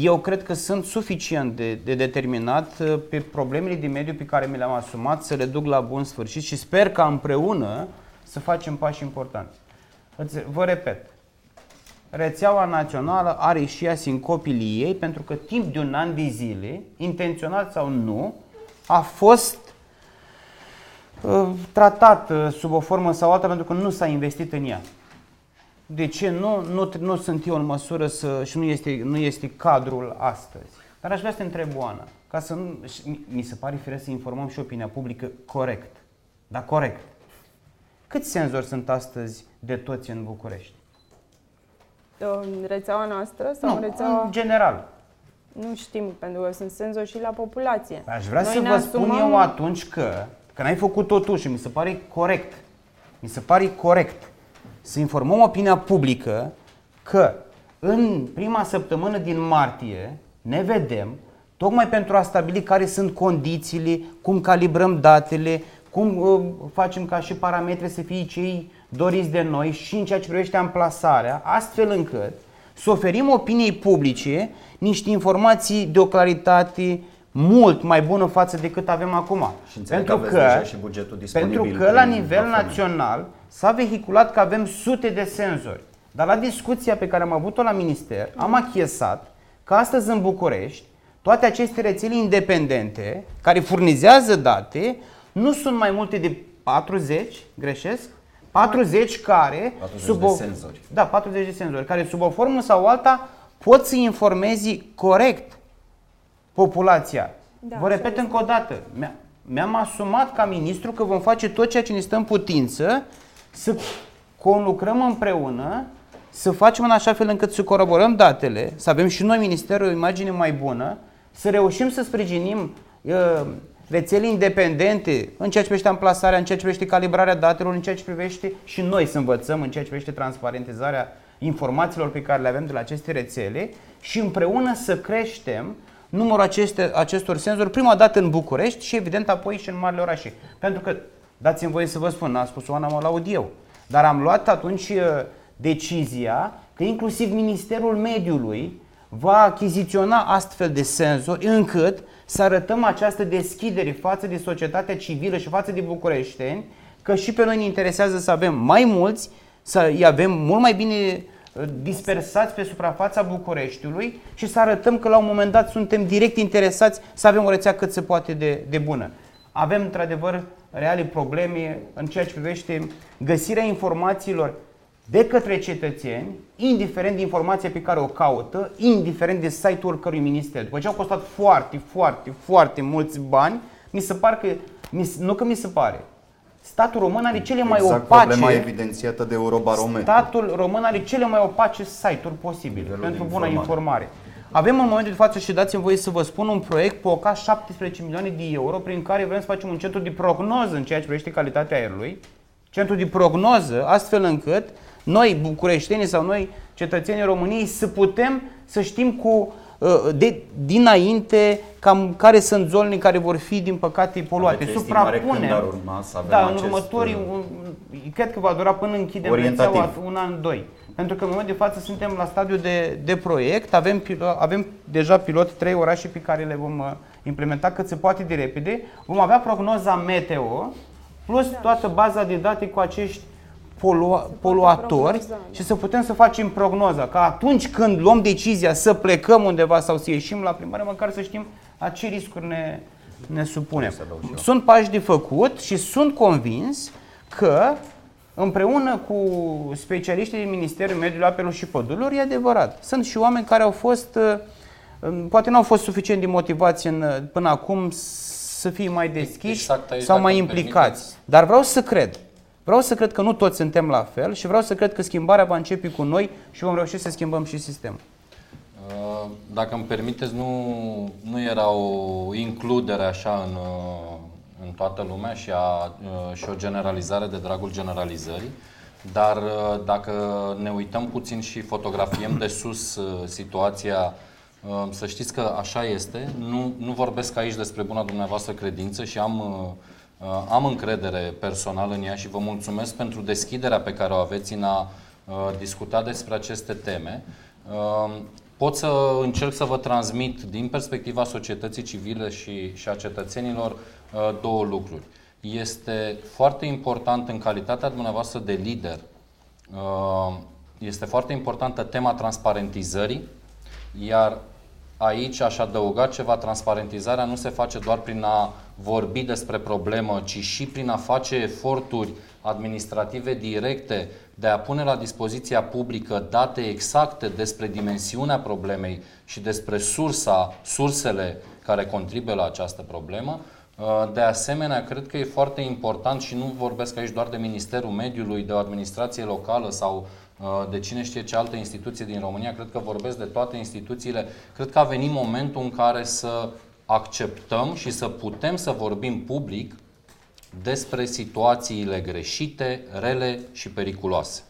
eu cred că sunt suficient de, de determinat uh, pe problemele de mediu pe care mi le-am asumat să le duc la bun sfârșit și sper ca împreună să facem pași importanți. Îți- Vă repet, rețeaua națională are și ea sincopilii ei pentru că timp de un an de zile, intenționat sau nu, a fost uh, tratat uh, sub o formă sau alta pentru că nu s-a investit în ea. De ce nu? Nu, nu sunt eu în măsură să, și nu este, nu este cadrul astăzi. Dar aș vrea să te întreb, Oana, ca să nu, și mi- mi se pare firesc să informăm și opinia publică corect. Da, corect. Câți senzori sunt astăzi de toți în București?
În rețeaua noastră sau
Nu,
în rețeaua...
în general.
Nu știm, pentru că sunt senzori și la populație.
Aș vrea
Noi
să
ne
vă spun
asumăm-
eu atunci că, că n-ai făcut totul și mi se pare corect, mi se pare corect să informăm opinia publică că în prima săptămână din martie ne vedem tocmai pentru a stabili care sunt condițiile, cum calibrăm datele, cum uh, facem ca și parametri să fie cei doriți de noi și în ceea ce privește amplasarea, astfel încât să oferim opiniei publice niște informații de o claritate mult mai bună față decât avem acum.
Și înțeleg că
pentru
aveți
că,
deja și bugetul disponibil
pentru că la
prin
nivel
platforme.
național s-a vehiculat că avem sute de senzori. Dar la discuția pe care am avut-o la minister, am achiesat că astăzi în București toate aceste rețele independente care furnizează date nu sunt mai multe de 40, greșesc? 40 care
40
sub
de
o,
senzori.
Da, 40 de senzori care sub o formă sau alta pot să informezi corect populația.
Da,
Vă repet
așa
încă o dată, mi-a- mi-am asumat ca ministru că vom face tot ceea ce ne stă în putință să conlucrăm împreună, să facem în așa fel încât să coroborăm datele, să avem și noi ministerul o imagine mai bună, să reușim să sprijinim uh, rețele independente în ceea ce privește amplasarea, în ceea ce privește calibrarea datelor, în ceea ce privește și noi să învățăm în ceea ce privește transparentizarea informațiilor pe care le avem de la aceste rețele și împreună să creștem numărul aceste, acestor senzori prima dată în București și evident apoi și în marile orașe. Pentru că, dați-mi voie să vă spun, n-a spus Oana, mă laud eu, dar am luat atunci uh, decizia că inclusiv Ministerul Mediului va achiziționa astfel de senzori încât să arătăm această deschidere față de societatea civilă și față de bucureșteni, că și pe noi ne interesează să avem mai mulți, să îi avem mult mai bine uh, dispersați pe suprafața Bucureștiului și să arătăm că la un moment dat suntem direct interesați să avem o rețea cât se poate de, de bună. Avem într-adevăr reale probleme în ceea ce privește găsirea informațiilor de către cetățeni, indiferent de informația pe care o caută, indiferent de site-ul oricărui minister. După ce au costat foarte, foarte, foarte mulți bani, mi se pare că, nu că mi se pare, statul român are cele mai
exact
opace...
problema evidențiată de Eurobarometru.
Statul român are cele mai opace site-uri posibile pentru bună informare. informare. Avem în momentul de față și dați-mi voie să vă spun un proiect pe OCA 17 milioane de euro prin care vrem să facem un centru de prognoză în ceea ce privește calitatea aerului, centru de prognoză, astfel încât noi, bucureștenii sau noi, cetățenii României, să putem să știm cu uh, de, dinainte cam care sunt zonele care vor fi, din păcate, poluate.
Suprapunem. ar urma să avem
da, în următorii, uh, un, cred că va dura până închidem rețeaua un an, doi. Pentru că în momentul de față suntem la stadiu de, de proiect, avem, avem deja pilot trei orașe pe care le vom uh, implementa cât se poate de repede. Vom avea prognoza meteo plus da. toată baza de date cu acești polua, poluatori și să putem să facem prognoza. Că atunci când luăm decizia să plecăm undeva sau să ieșim la primare, măcar să știm la ce riscuri ne, ne supunem. Sunt pași de făcut și sunt convins că împreună cu specialiștii din Ministerul Mediului Apelor și Pădurilor, e adevărat. Sunt și oameni care au fost, uh, poate nu au fost suficient de motivați în, până acum să fie mai deschiși exact sau mai implicați. Permiteți. Dar vreau să cred. Vreau să cred că nu toți suntem la fel și vreau să cred că schimbarea va începe cu noi și vom reuși să schimbăm și sistemul.
Uh, dacă îmi permiteți, nu, nu era o includere așa în, uh, în toată lumea și, a, uh, și o generalizare de dragul generalizării, dar dacă ne uităm puțin și fotografiem de sus situația, să știți că așa este, nu, nu vorbesc aici despre buna dumneavoastră credință și am Uh, am încredere personal în ea și vă mulțumesc pentru deschiderea pe care o aveți în a uh, discuta despre aceste teme. Uh, pot să încerc să vă transmit din perspectiva societății civile și, și a cetățenilor două lucruri. Este foarte important în calitatea dumneavoastră de lider, este foarte importantă tema transparentizării, iar aici aș adăuga ceva, transparentizarea nu se face doar prin a vorbi despre problemă, ci și prin a face eforturi administrative directe de a pune la dispoziția publică date exacte despre dimensiunea problemei și despre sursa, sursele care contribuie la această problemă. De asemenea, cred că e foarte important și nu vorbesc aici doar de Ministerul Mediului, de o administrație locală sau Uh, de cine știe ce altă instituție din România, cred că vorbesc de toate instituțiile. Cred că a venit momentul în care să acceptăm și să putem să vorbim public despre situațiile greșite, rele și periculoase.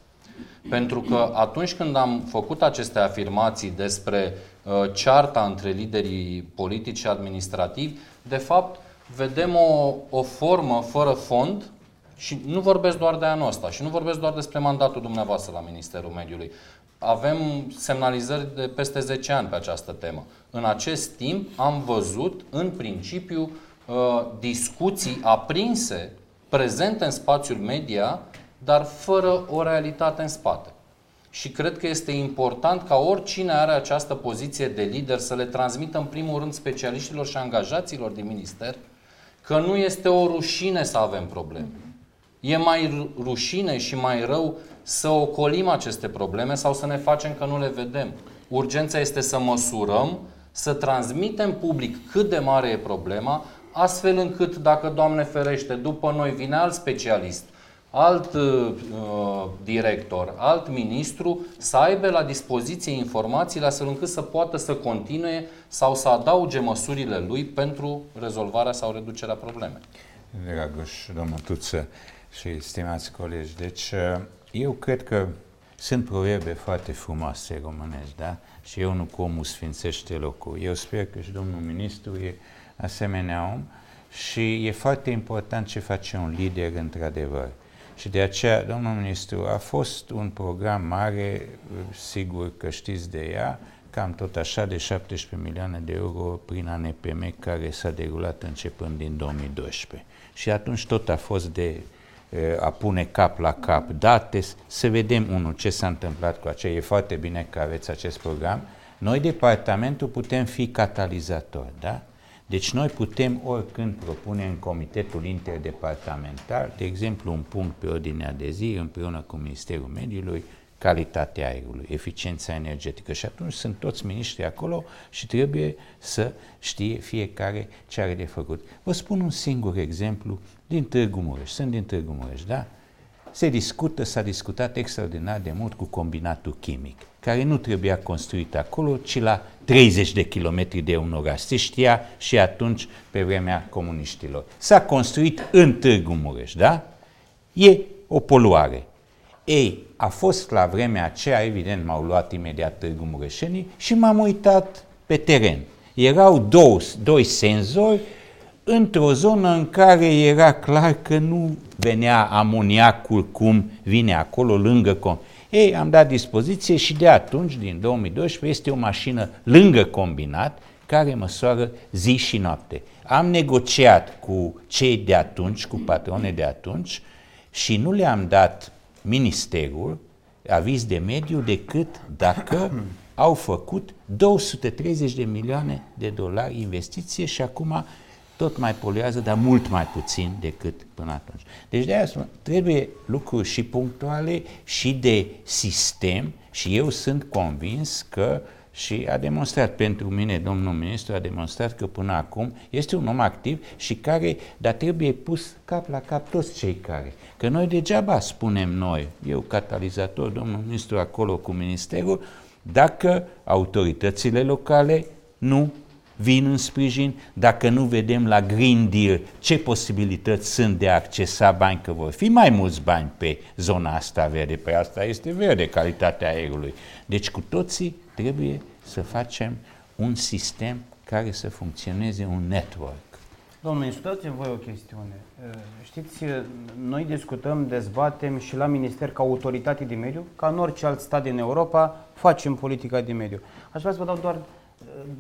Pentru că atunci când am făcut aceste afirmații despre uh, cearta între liderii politici și administrativi, de fapt vedem o, o formă fără fond și nu vorbesc doar de anul ăsta și nu vorbesc doar despre mandatul dumneavoastră la Ministerul Mediului. Avem semnalizări de peste 10 ani pe această temă. În acest timp am văzut, în principiu, uh, discuții aprinse, prezente în spațiul media, dar fără o realitate în spate. Și cred că este important ca oricine are această poziție de lider să le transmită în primul rând specialiștilor și angajaților din minister că nu este o rușine să avem probleme. E mai rușine și mai rău să ocolim aceste probleme sau să ne facem că nu le vedem. Urgența este să măsurăm, să transmitem public cât de mare e problema, astfel încât, dacă, Doamne ferește, după noi vine alt specialist, alt uh, director, alt ministru, să aibă la dispoziție informațiile astfel încât să poată să continue sau să adauge măsurile lui pentru rezolvarea sau reducerea problemei.
Dragoș, domnul Tuță, și stimați colegi. Deci, uh, eu cred că sunt proverbe foarte frumoase românești, da? Și eu nu comul sfințește locul. Eu sper că și domnul ministru e asemenea om și e foarte important ce face un lider într-adevăr. Și de aceea, domnul ministru, a fost un program mare, sigur că știți de ea, cam tot așa de 17 milioane de euro prin ANPM care s-a derulat începând din 2012. Și atunci tot a fost de a pune cap la cap date, să vedem, unul, ce s-a întâmplat cu aceea. E foarte bine că aveți acest program. Noi, departamentul, putem fi catalizatori, da? Deci noi putem oricând propune în Comitetul Interdepartamental, de exemplu, un punct pe ordinea de zi împreună cu Ministerul Mediului, calitatea aerului, eficiența energetică și atunci sunt toți miniștri acolo și trebuie să știe fiecare ce are de făcut. Vă spun un singur exemplu din Târgu Mureș. Sunt din Târgu Mureș, da? Se discută, s-a discutat extraordinar de mult cu combinatul chimic, care nu trebuia construit acolo, ci la 30 de kilometri de un oraș. Se știa și atunci pe vremea comuniștilor. S-a construit în Târgu Mureș, da? E o poluare. Ei, a fost la vremea aceea, evident, m-au luat imediat Târgu Mureșenii și m-am uitat pe teren. Erau două, doi senzori într-o zonă în care era clar că nu venea amoniacul cum vine acolo lângă com. Ei, am dat dispoziție și de atunci, din 2012, este o mașină lângă combinat care măsoară zi și noapte. Am negociat cu cei de atunci, cu patrone de atunci și nu le-am dat ministerul aviz de mediu decât dacă au făcut 230 de milioane de dolari investiție și acum tot mai poluează, dar mult mai puțin decât până atunci. Deci de aia spun, trebuie lucruri și punctuale și de sistem și eu sunt convins că și a demonstrat pentru mine, domnul ministru, a demonstrat că până acum este un om activ și care, dar trebuie pus cap la cap toți cei care. Că noi degeaba spunem noi, eu catalizator, domnul ministru acolo cu ministerul, dacă autoritățile locale nu vin în sprijin, dacă nu vedem la Green Deal ce posibilități sunt de a accesa bani, că vor fi mai mulți bani pe zona asta verde, pe asta este verde, calitatea aerului. Deci cu toții trebuie să facem un sistem care să funcționeze, un network.
Domnul ministru, dați voi o chestiune. Știți, noi discutăm, dezbatem și la Minister ca autoritate de mediu, ca în orice alt stat din Europa, facem politica de mediu. Aș vrea să vă dau doar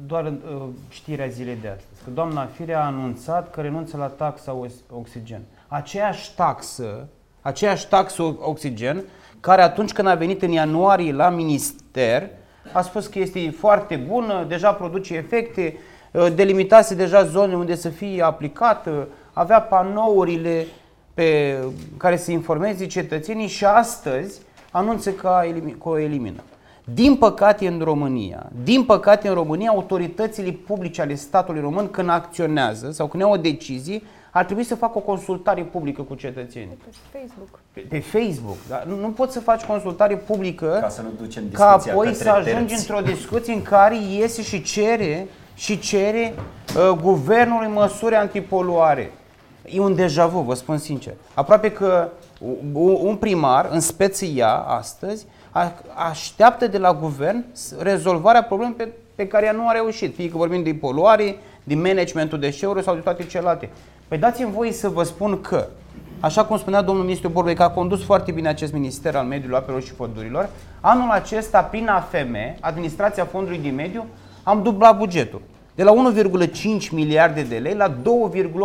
doar uh, știrea zilei de astăzi, că doamna Firea a anunțat că renunță la taxa oxigen. Aceeași taxă, aceeași taxă oxigen, care atunci când a venit în ianuarie la minister, a spus că este foarte bună, deja produce efecte, uh, delimitase deja zone unde să fie aplicată, avea panourile pe care să informeze cetățenii și astăzi anunță că, că o elimină. Din păcate în România, din păcate în România, autoritățile publice ale statului român când acționează sau când iau o decizie, ar trebui să facă o consultare publică cu cetățenii.
Pe Facebook.
Pe, pe Facebook, dar nu, nu poți să faci consultare publică
ca să nu ducem discuția
ca apoi să ajungi într-o discuție în care iese și cere și cere uh, guvernului măsuri antipoluare. E un deja vu, vă spun sincer. Aproape că un primar în speță astăzi așteaptă de la guvern rezolvarea problemei pe, pe care ea nu a reușit, fie că vorbim de poluare, de managementul deșeurilor sau de toate celelalte. Păi dați-mi voie să vă spun că, așa cum spunea domnul ministru Borbei, că a condus foarte bine acest minister al mediului, apelor și pădurilor, anul acesta, prin AFM, Administrația Fondului de Mediu, am dublat bugetul. De la 1,5 miliarde de lei la 2,8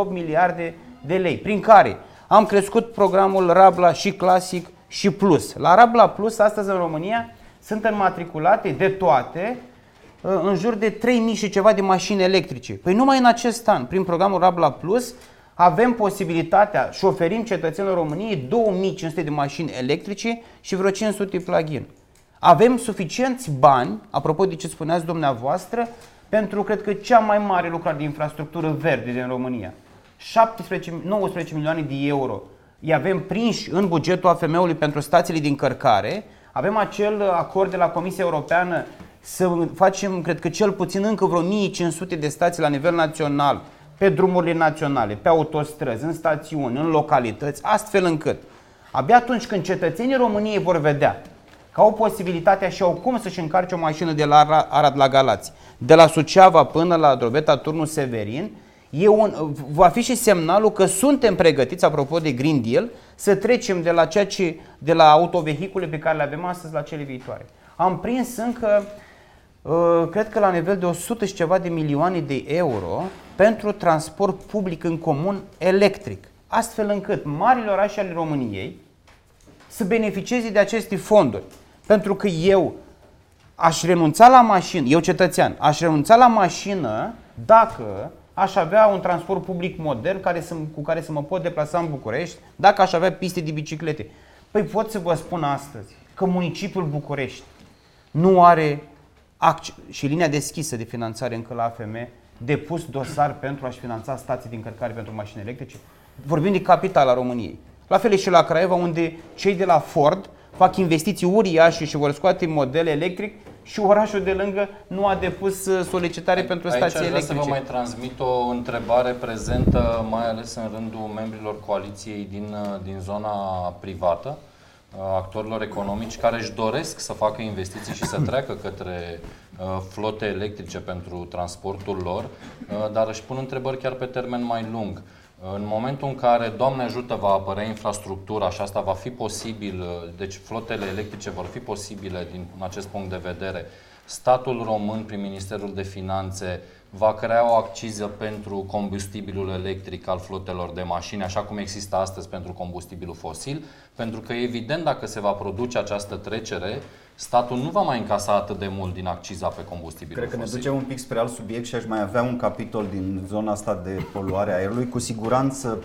miliarde de lei, prin care am crescut programul Rabla și Clasic și Plus. La Rabla Plus, astăzi în România, sunt înmatriculate de toate uh, în jur de 3000 și ceva de mașini electrice. Păi numai în acest an, prin programul Rabla Plus, avem posibilitatea și oferim cetățenilor României 2500 de mașini electrice și vreo 500 plug-in. Avem suficienți bani, apropo de ce spuneați dumneavoastră, pentru cred că cea mai mare lucrare de infrastructură verde din România. 17, 19 milioane de euro îi avem prinși în bugetul AFM-ului pentru stațiile din cărcare. Avem acel acord de la Comisia Europeană să facem, cred că cel puțin încă vreo 1500 de stații la nivel național, pe drumurile naționale, pe autostrăzi, în stațiuni, în localități, astfel încât abia atunci când cetățenii României vor vedea că au posibilitatea și au cum să-și încarce o mașină de la Arad la Galați, de la Suceava până la Drobeta Turnul Severin, e un, va fi și semnalul că suntem pregătiți, apropo de Green Deal, să trecem de la, ceea ce, de la autovehicule pe care le avem astăzi la cele viitoare. Am prins încă, uh, cred că la nivel de 100 și ceva de milioane de euro pentru transport public în comun electric, astfel încât marile orașe ale României să beneficieze de aceste fonduri. Pentru că eu aș renunța la mașină, eu cetățean, aș renunța la mașină dacă aș avea un transport public modern care să, cu care să mă pot deplasa în București dacă aș avea piste de biciclete. Păi pot să vă spun astăzi că municipiul București nu are și linia deschisă de finanțare încă la AFM depus dosar pentru a-și finanța stații de încărcare pentru mașini electrice. Vorbim de capitala României. La fel și la Craiova, unde cei de la Ford fac investiții uriașe și vor scoate modele electric și orașul de lângă nu a depus uh, solicitare pentru
Aici
stații electrice.
să vă mai transmit o întrebare prezentă, mai ales în rândul membrilor coaliției din, uh, din zona privată, uh, actorilor economici care își doresc să facă investiții și să [coughs] treacă către flote electrice pentru transportul lor, dar își pun întrebări chiar pe termen mai lung. În momentul în care, Doamne ajută, va apărea infrastructura și asta va fi posibil, deci flotele electrice vor fi posibile din acest punct de vedere, statul român, prin Ministerul de Finanțe, va crea o acciză pentru combustibilul electric al flotelor de mașini, așa cum există astăzi pentru combustibilul fosil, pentru că evident dacă se va produce această trecere, statul nu va mai încasa atât de mult din acciza pe combustibil.
Cred că fosil. ne ducem un pic spre alt subiect și aș mai avea un capitol din zona asta de poluare a aerului. Cu siguranță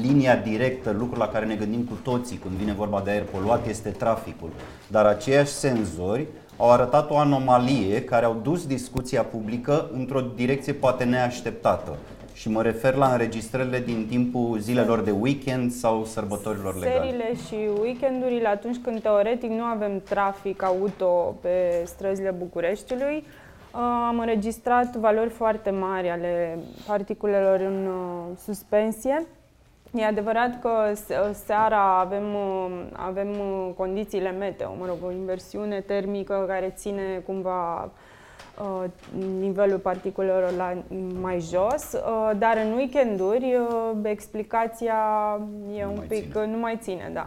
linia directă, lucrul la care ne gândim cu toții când vine vorba de aer poluat, este traficul. Dar aceiași senzori au arătat o anomalie care au dus discuția publică într-o direcție poate neașteptată și mă refer la înregistrările din timpul zilelor de weekend sau sărbătorilor legale.
Serile și weekendurile atunci când teoretic nu avem trafic auto pe străzile Bucureștiului, uh, am înregistrat valori foarte mari ale particulelor în uh, suspensie. E adevărat că seara avem, uh, avem condițiile meteo, mă rog, o inversiune termică care ține cumva Uh, nivelul particulelor la mai jos, uh, dar în weekenduri uh, explicația e
nu
un
mai
pic,
ține.
nu mai ține, da.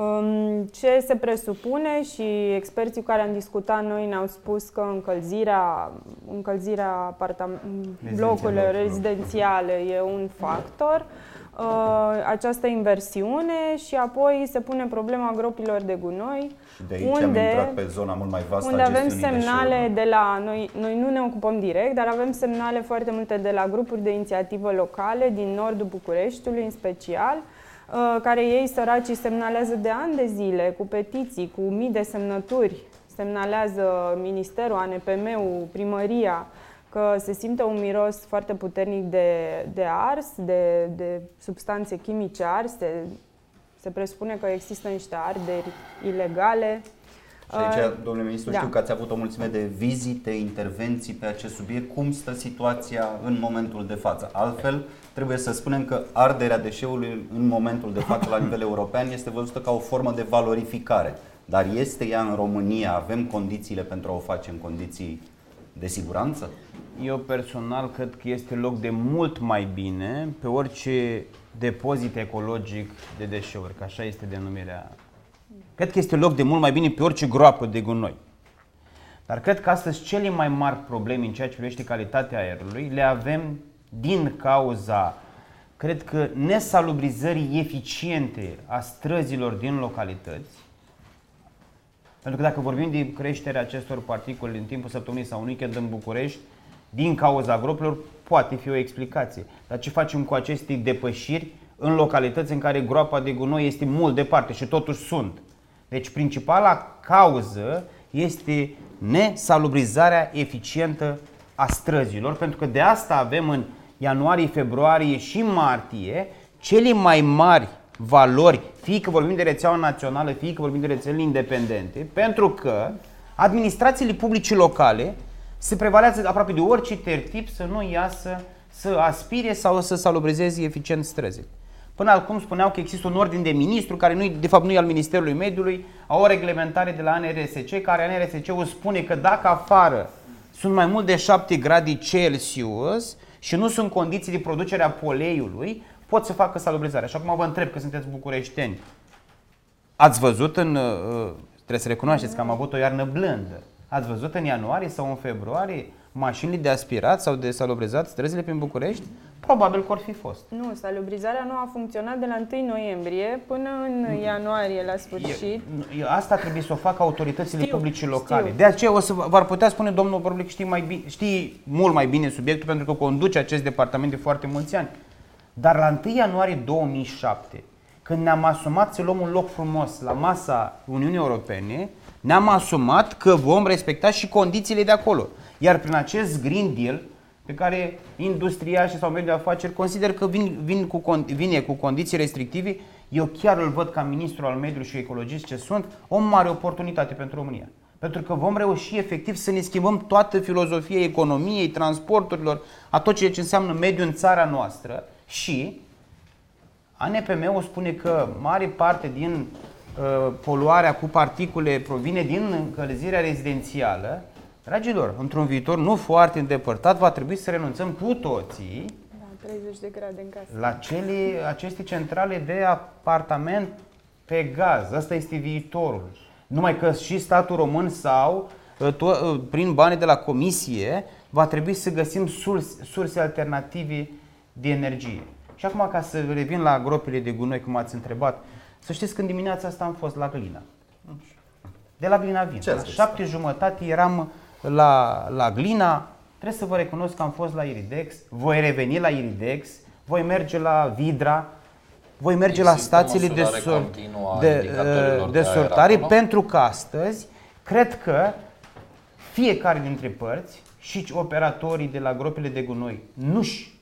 Um, ce se presupune și experții cu care am discutat noi ne-au spus că încălzirea, încălzirea blocurilor rezidențiale e un factor. Uh, această inversiune și apoi se pune problema gropilor de gunoi.
Și de aici unde, am intrat pe zona mult mai vastă
Unde
a
avem semnale de la, noi, noi nu ne ocupăm direct, dar avem semnale foarte multe de la grupuri de inițiativă locale din nordul Bucureștiului în special, uh, care ei săracii semnalează de ani de zile cu petiții, cu mii de semnături, semnalează Ministerul, ANPM-ul, Primăria, că se simte un miros foarte puternic de, de ars, de, de substanțe chimice arse. Se presupune că există niște arderi ilegale.
Și aici, domnule ministru, da. știu că ați avut o mulțime de vizite, intervenții pe acest subiect. Cum stă situația în momentul de față? Altfel, trebuie să spunem că arderea deșeului în momentul de față la nivel european este văzută ca o formă de valorificare. Dar este ea în România? Avem condițiile pentru a o face în condiții de siguranță?
Eu personal cred că este loc de mult mai bine pe orice depozit ecologic de deșeuri, că așa este denumirea. Cred că este loc de mult mai bine pe orice groapă de gunoi. Dar cred că astăzi cele mai mari probleme în ceea ce privește calitatea aerului le avem din cauza, cred că, nesalubrizării eficiente a străzilor din localități, pentru că dacă vorbim de creșterea acestor particule în timpul săptămânii sau un weekend în București, din cauza gropilor, poate fi o explicație. Dar ce facem cu aceste depășiri în localități în care groapa de gunoi este mult departe și totuși sunt? Deci principala cauză este nesalubrizarea eficientă a străzilor, pentru că de asta avem în ianuarie, februarie și martie cele mai mari valori, fie că vorbim de rețeaua națională, fie că vorbim de rețelele independente, pentru că administrațiile publice locale se prevalează aproape de orice tertip să nu iasă să aspire sau să salubrizeze eficient străzile. Până acum spuneau că există un ordin de ministru care nu de fapt nu e al Ministerului Mediului, au o reglementare de la ANRSC care ANRSC-ul spune că dacă afară sunt mai mult de 7 grade Celsius și nu sunt condiții de producere a poleiului, pot să facă salubrizare. Și acum vă întreb că sunteți bucureșteni. Ați văzut în... Uh, trebuie să recunoașteți că am avut o iarnă blândă. Ați văzut în ianuarie sau în februarie mașinile de aspirat sau de salubrizat străzile prin București? Probabil că ar fi fost.
Nu, salubrizarea nu a funcționat de la 1 noiembrie până în ianuarie la sfârșit.
E- Asta trebuie să o facă autoritățile
Știu,
publice locale.
știu.
De aceea o să v- v-ar putea spune domnul Borblic știi, mai bine, știi mult mai bine subiectul pentru că conduce acest departament de foarte mulți ani. Dar la 1 ianuarie 2007, când ne-am asumat să luăm un loc frumos la masa Uniunii Europene, ne-am asumat că vom respecta și condițiile de acolo. Iar prin acest Green Deal, pe care industriașii sau mediul de afaceri consider că vin, vin cu, con- vine cu condiții restrictive, eu chiar îl văd ca ministru al mediului și ecologist ce sunt, o mare oportunitate pentru România. Pentru că vom reuși efectiv să ne schimbăm toată filozofia economiei, transporturilor, a tot ceea ce înseamnă mediu în țara noastră și ANPM-ul spune că mare parte din uh, poluarea cu particule provine din încălzirea rezidențială. Dragilor, într-un viitor nu foarte îndepărtat va trebui să renunțăm cu toții
Da, 30 de grade în casă.
la cele, aceste centrale de apartament pe gaz. Asta este viitorul. Numai că și statul român sau uh, to- uh, prin banii de la comisie va trebui să găsim surse, surse alternative de energie. Și acum ca să revin la gropile de gunoi, cum ați întrebat, să știți că în dimineața asta am fost la Glina. De la Glina vin.
Ce
La
ați găsit?
șapte jumătate eram la, la Glina. Trebuie să vă recunosc că am fost la Iridex, voi reveni la Iridex, voi merge la Vidra, voi merge la
Există
stațiile de,
măsurare
sor-
continuă a
de,
indicatorilor
de
de aer
sortare
acolo?
pentru că astăzi cred că fiecare dintre părți și operatorii de la gropile de gunoi nu-și,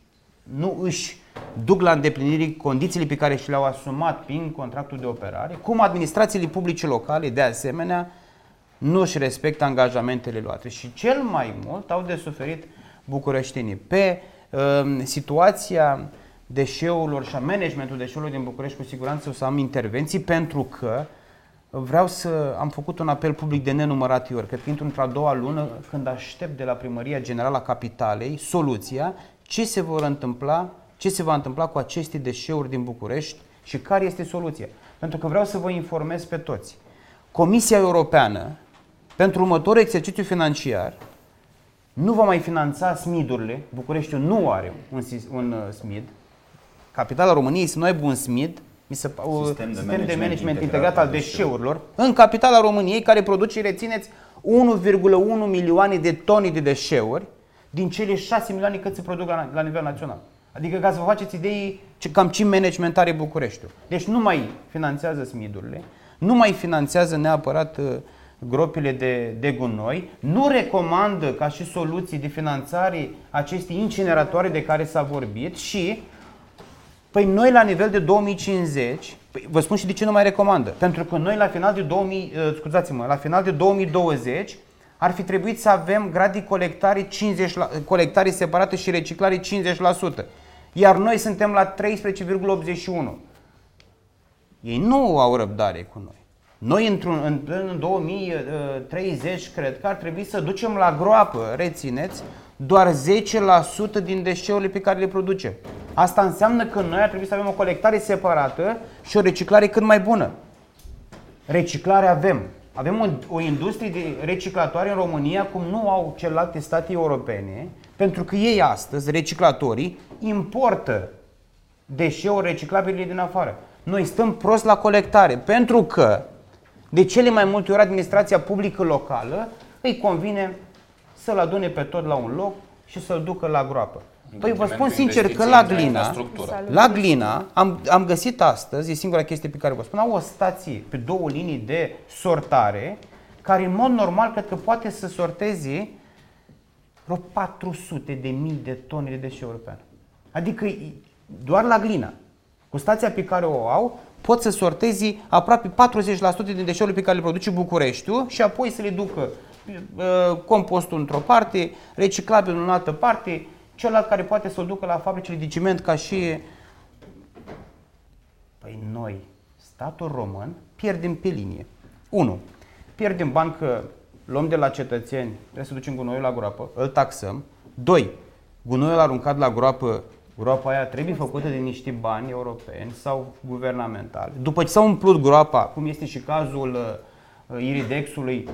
nu își duc la îndeplinire condițiile pe care și le-au asumat prin contractul de operare, cum administrațiile publice locale, de asemenea, nu își respectă angajamentele luate. Și cel mai mult au de suferit bucureștenii. Pe uh, situația deșeurilor și a managementul deșeurilor din București, cu siguranță o să am intervenții, pentru că vreau să am făcut un apel public de nenumărate ori. Cred că intru într-a doua lună când aștept de la Primăria Generală a Capitalei soluția ce se vor întâmpla, ce se va întâmpla cu aceste deșeuri din București și care este soluția. Pentru că vreau să vă informez pe toți. Comisia Europeană, pentru următorul exercițiu financiar, nu va mai finanța SMID-urile. Bucureștiul nu are un, sis- un uh, SMID. Capitala României să nu aibă un SMID, mi se, pa- uh,
Sistem de
sistem de
management
management
integrat
integrat
al
al deșeurilor, în capitala României, care produce, rețineți, 1,1 milioane de tone de deșeuri din cele 6 milioane cât se produc la, la nivel național. Adică ca să vă faceți idei ce, cam ce management are Bucureștiul. Deci nu mai finanțează SMID-urile, nu mai finanțează neapărat uh, gropile de, de gunoi, nu recomandă ca și soluții de finanțare aceste incineratoare de care s-a vorbit și Păi noi la nivel de 2050, păi vă spun și de ce nu mai recomandă. Pentru că noi la final de 2000, uh, scuzați-mă, la final de 2020 ar fi trebuit să avem grad de colectare, 50 la, colectare separată și reciclare 50%. Iar noi suntem la 13,81. Ei nu au răbdare cu noi. Noi într-un, în, în 2030 cred că ar trebui să ducem la groapă, rețineți, doar 10% din deșeurile pe care le producem. Asta înseamnă că noi ar trebui să avem o colectare separată și o reciclare cât mai bună. Reciclare avem. Avem o, o industrie de reciclatoare în România cum nu au celelalte state europene, pentru că ei astăzi, reciclatorii, importă deșeuri reciclabile din afară. Noi stăm prost la colectare, pentru că de cele mai multe ori administrația publică locală îi convine să-l adune pe tot la un loc și să-l ducă la groapă. Păi vă spun
detrimentul
sincer că
investiției
la
în
Glina,
infrastructură.
la Glina am, am găsit astăzi, e singura chestie pe care vă spun, au o stație pe două linii de sortare care în mod normal cred că poate să sorteze vreo 400 de mii de tone de deșeuri pe an. Adică e- doar la Glina, cu stația pe care o au, pot să sortezi aproape 40% din deșeurile pe care le produce Bucureștiul și apoi să le ducă uh, compostul într-o parte, reciclabil în altă parte, celălalt care poate să-l ducă la fabricile de ciment ca și... Păi noi, statul român, pierdem pe linie. 1. Pierdem bani că luăm de la cetățeni, trebuie să ducem gunoiul la groapă, îl taxăm. 2. Gunoiul aruncat la groapă, groapa aia trebuie făcută de niște bani europeni sau guvernamentali. După ce s-a umplut groapa, cum este și cazul uh, Iridexului,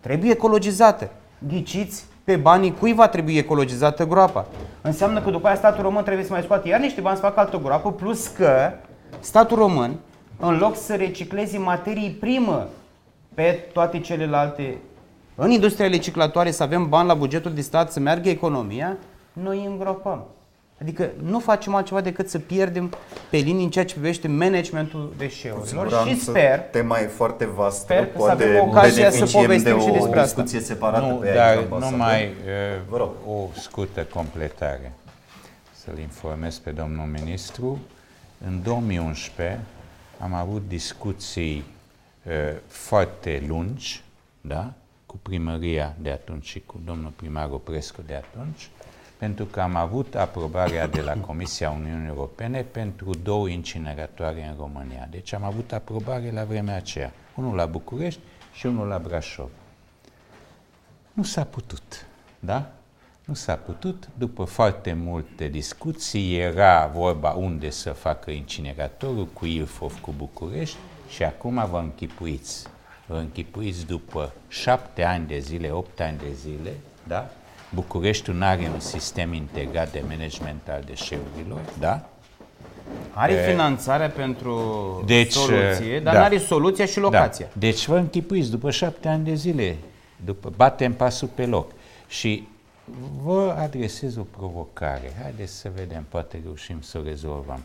trebuie ecologizată. Ghiciți pe banii cui va trebui ecologizată groapa. Înseamnă că după aia statul român trebuie să mai scoate iar niște bani să facă altă groapă, plus că statul român, în loc să recicleze materii primă pe toate celelalte, în industria reciclatoare să avem bani la bugetul de stat să meargă economia, noi îngropăm. Adică nu facem altceva decât să pierdem pe linii în ceea ce privește managementul deșeurilor și sper
tema e foarte vastă,
Sper că să
poate
avem ocazia să
beneficiem
povestim
de
și
o
despre asta.
discuție separată
Nu,
pe ea
dar
aici, ambasador.
numai
Vă rog.
uh, o scurtă completare. Să-l informez pe domnul ministru. În 2011 am avut discuții uh, foarte lungi, da? cu primăria de atunci și cu domnul primar Oprescu de atunci, pentru că am avut aprobarea de la Comisia Uniunii Europene pentru două incineratoare în România. Deci am avut aprobare la vremea aceea. Unul la București și unul la Brașov. Nu s-a putut, da? Nu s-a putut. După foarte multe discuții, era vorba unde să facă incineratorul cu Ilfov, cu București și acum vă închipuiți. Vă închipuiți după șapte ani de zile, opt ani de zile, da? Bucureștiul nu are un sistem integrat de management al deșeurilor, da?
Are
E,
finanțarea pentru
deci,
soluție, dar
da.
nu are soluția și locația.
Da. Deci vă închipuiți, după șapte ani de zile, după, batem pasul pe loc. Și vă adresez o provocare. Haideți să vedem, poate reușim să o rezolvăm.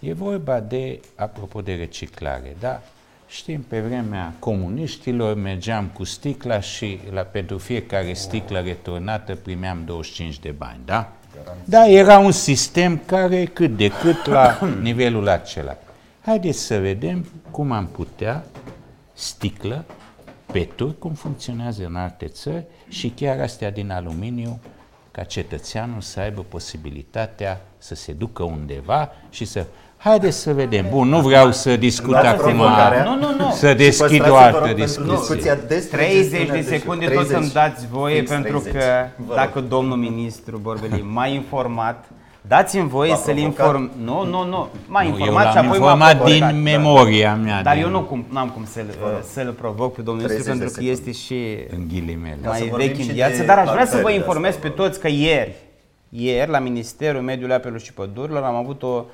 E vorba de, apropo de reciclare, da? Știm, pe vremea comuniștilor mergeam cu sticla și la, pentru fiecare sticlă returnată primeam 25 de bani, da? Da, era un sistem care cât de cât la [coughs] nivelul acela. Haideți să vedem cum am putea sticlă, peturi, cum funcționează în alte țări și chiar astea din aluminiu, ca cetățeanul să aibă posibilitatea să se ducă undeva și să... Haideți să vedem. Bun, nu vreau să discut
Dați
acum,
provocarea
Nu, nu, nu.
să
Și
deschid
păstrați-vă,
o
vă
altă
rog, pentru
discuție.
discuția despre
30 de
gestiunea
secunde
deșeurilor.
tot să-mi
30.
dați voie
Fix
pentru
30.
că
Vă rog.
dacă domnul ministru Borbeli [laughs] m-a informat, dați-mi voie
V-a
să-l
provocat?
inform. Nu, nu, nu. M-a
Nu, eu
informat și
l-am
apoi m-a
informat
provocat.
din memoria mea.
Dar
din,
eu nu cum, n-am cum să-l, să-l provoc pe domnul ministru
30 de
pentru că
secunde.
este și
În ghilimele.
Ca să
mai
vorbim
vechi
și
în
de
viață, dar aș vrea să vă
altările
informez
astea.
pe toți că ieri, ieri la Ministerul Mediului Apelor și Pădurilor am avut o,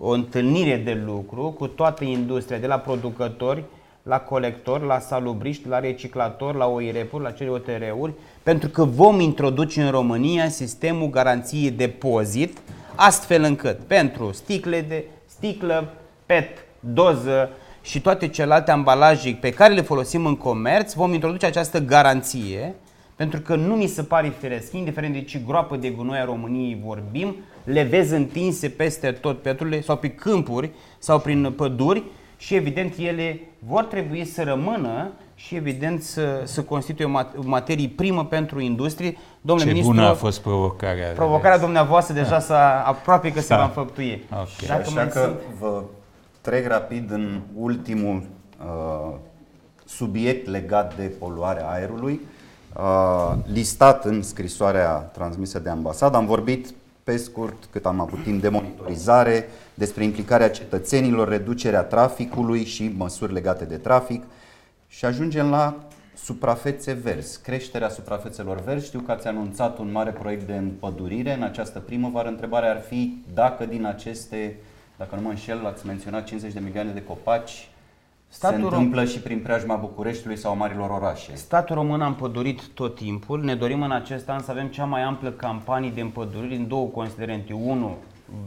o întâlnire de lucru cu toată industria, de la producători, la colectori, la salubriști, la reciclatori, la OIRP-uri, la cele OTR-uri, pentru că vom introduce în România sistemul garanției depozit, astfel încât pentru sticle de sticlă, PET, doză și toate celelalte ambalaje pe care le folosim în comerț, vom introduce această garanție pentru că nu mi se pare firesc, indiferent de ce groapă de gunoi a României vorbim, le vezi întinse peste tot peturile sau pe câmpuri sau prin păduri și evident ele vor trebui să rămână și evident să, să constituie o mat- materie primă pentru industrie. Domnule
Ce
ministru,
bună a fost provocarea.
provocarea dumneavoastră deja s-a aproape că se
Da.
va înfăptui.
Ok.
Și
Dacă
așa
mai
că
sunt
vă trec rapid în ultimul uh, subiect legat de poluarea aerului, uh, listat în scrisoarea transmisă de ambasadă. Am vorbit pe scurt, cât am avut timp de monitorizare, despre implicarea cetățenilor, reducerea traficului și măsuri legate de trafic și ajungem la suprafețe verzi, creșterea suprafețelor verzi. Știu că ați anunțat un mare proiect de împădurire în această primăvară. Întrebarea ar fi dacă din aceste, dacă nu mă înșel, ați menționat 50 de milioane de copaci,
Statul
se
rom-
întâmplă și prin preajma Bucureștiului sau a marilor orașe.
Statul român a împădurit tot timpul. Ne dorim în acest an să avem cea mai amplă campanie de împăduriri în două considerente. Unu,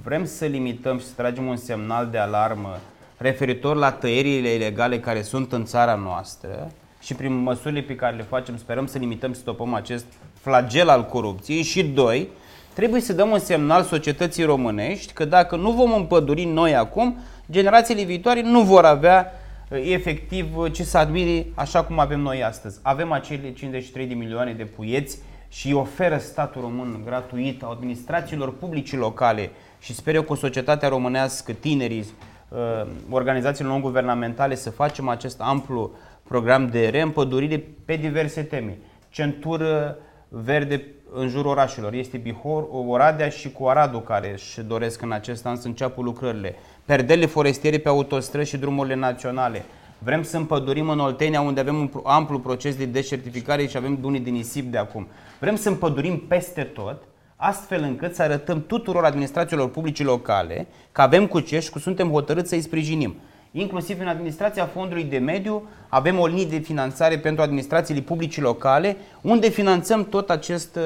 vrem să limităm și să tragem un semnal de alarmă referitor la tăierile ilegale care sunt în țara noastră și prin măsurile pe care le facem sperăm să limităm și stopăm acest flagel al corupției. Și doi, trebuie să dăm un semnal societății românești că dacă nu vom împăduri noi acum, generațiile viitoare nu vor avea efectiv ce să admire așa cum avem noi astăzi. Avem acele 53 de milioane de puieți și îi oferă statul român gratuit administrațiilor publice locale și sper eu cu societatea românească, tinerii, uh, organizațiile non-guvernamentale să facem acest amplu program de reîmpădurire pe diverse teme. Centură verde în jurul orașelor. Este Bihor, Oradea și cu Aradul care își doresc în acest an să înceapă lucrările. Perdele forestiere pe autostrăzi și drumurile naționale. Vrem să împădurim în Oltenia, unde avem un amplu proces de deșertificare și avem bunii din nisip de acum. Vrem să împădurim peste tot, astfel încât să arătăm tuturor administrațiilor publice locale că avem cu ce și că suntem hotărâți să-i sprijinim. Inclusiv în administrația fondului de mediu avem o linie de finanțare pentru administrațiile publice locale, unde finanțăm tot acest uh,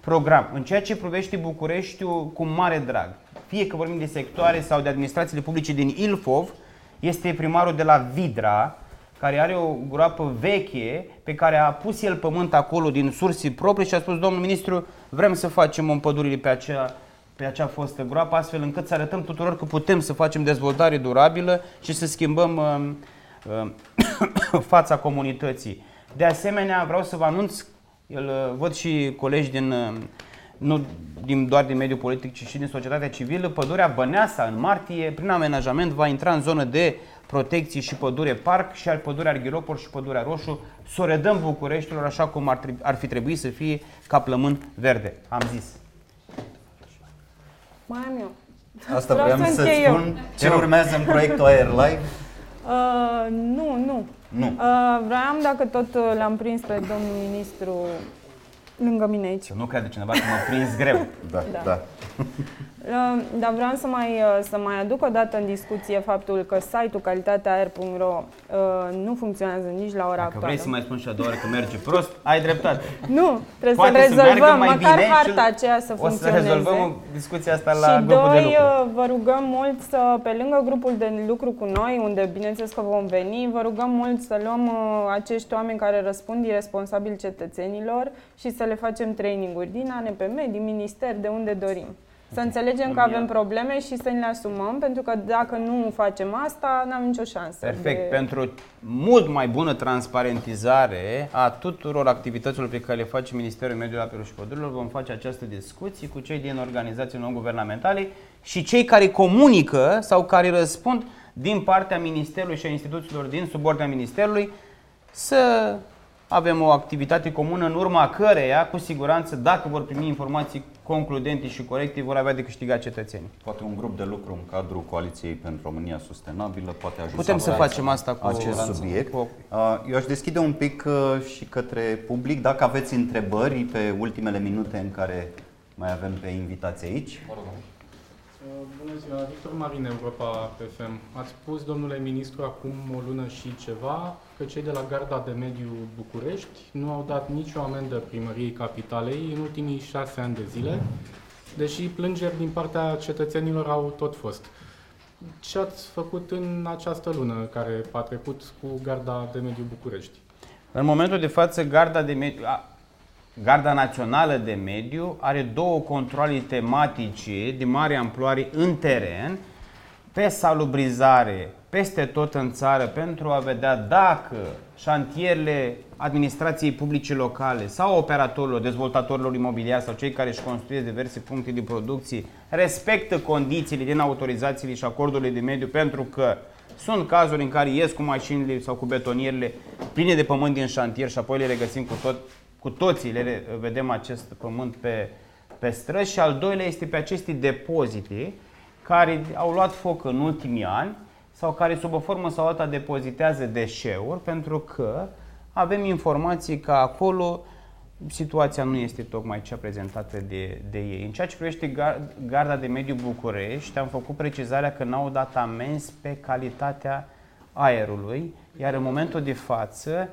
program. În ceea ce privește Bucureștiul, cu mare drag, fie că vorbim de sectoare sau de administrațiile publice din Ilfov, este primarul de la Vidra, care are o groapă veche pe care a pus el pământ acolo din surse proprii și a spus, domnul ministru, vrem să facem împădurire pe acea, pe acea fostă groapă, astfel încât să arătăm tuturor că putem să facem dezvoltare durabilă și să schimbăm uh, uh, [coughs] fața comunității. De asemenea, vreau să vă anunț, el, uh, văd și colegi din uh, nu din, doar din mediul politic, ci și din societatea civilă, pădurea Băneasa în martie, prin amenajament, va intra în zonă de protecție și pădure parc și al pădurea Arghiropol și pădurea Roșu, să o redăm Bucureștilor așa cum ar, trebui, ar fi trebuit să fie ca plămân verde. Am zis.
Mai am eu.
Asta vreau, vreau să spun. Eu. Ce urmează în proiectul Air Live? [laughs]
Uh, nu, nu.
Nu.
Uh, vreau, dacă tot l-am prins pe domnul ministru lângă mine aici. Să
nu crede cineva că m-a prins greu.
da, da. da. [laughs]
Dar vreau să mai, uh, să mai aduc o dată în discuție faptul că site-ul calitateaer.ro uh, nu funcționează nici la ora
Dacă
actuală.
vrei să mai spun și a doua oară că merge prost, ai dreptate.
Nu, trebuie să rezolvăm, măcar harta aceea să funcționeze.
O să rezolvăm discuția asta la și grupul
doi,
de lucru.
Uh, vă rugăm mult să, pe lângă grupul de lucru cu noi, unde bineînțeles că vom veni, vă rugăm mult să luăm acești oameni care răspund irresponsabil cetățenilor și să le facem traininguri din ANPM, din minister, de unde dorim. Să înțelegem că avem probleme și să ne le asumăm, pentru că dacă nu facem asta, nu avem nicio șansă.
Perfect. De... Pentru mult mai bună transparentizare a tuturor activităților pe care le face Ministerul Mediului Apelor și Pădurilor, vom face această discuție cu cei din organizații non-guvernamentale și cei care comunică sau care răspund din partea Ministerului și a instituțiilor din subordinea Ministerului să avem o activitate comună în urma căreia, cu siguranță, dacă vor primi informații concludente și corecte, vor avea de câștigat cetățenii.
Poate un grup de lucru în cadrul Coaliției pentru România Sustenabilă poate ajuta
Putem să facem asta cu
acest subiect. Uh, eu aș deschide un pic uh, și către public. Dacă aveți întrebări pe ultimele minute în care mai avem pe invitații aici.
Bună ziua, Victor Marin, Europa FM. Ați spus, domnule ministru, acum o lună și ceva, că cei de la Garda de Mediu București nu au dat nicio amendă primăriei capitalei în ultimii șase ani de zile, deși plângeri din partea cetățenilor au tot fost. Ce ați făcut în această lună care a trecut cu Garda de Mediu București?
În momentul de față, Garda de Mediu, Garda Națională de Mediu are două controle tematice de mare amploare în teren, pe salubrizare, peste tot în țară, pentru a vedea dacă șantierele administrației publice locale sau operatorilor, dezvoltatorilor imobiliari sau cei care își construiesc diverse puncte de producție respectă condițiile din autorizațiile și acordurile de mediu, pentru că sunt cazuri în care ies cu mașinile sau cu betonierele pline de pământ din șantier și apoi le regăsim cu tot cu toții le vedem acest pământ pe, pe străzi și al doilea este pe aceste depozite care au luat foc în ultimii ani sau care sub o formă sau alta depozitează deșeuri pentru că avem informații că acolo situația nu este tocmai cea prezentată de, de ei. În ceea ce privește Garda de Mediu București, am făcut precizarea că n-au dat amenzi pe calitatea aerului, iar în momentul de față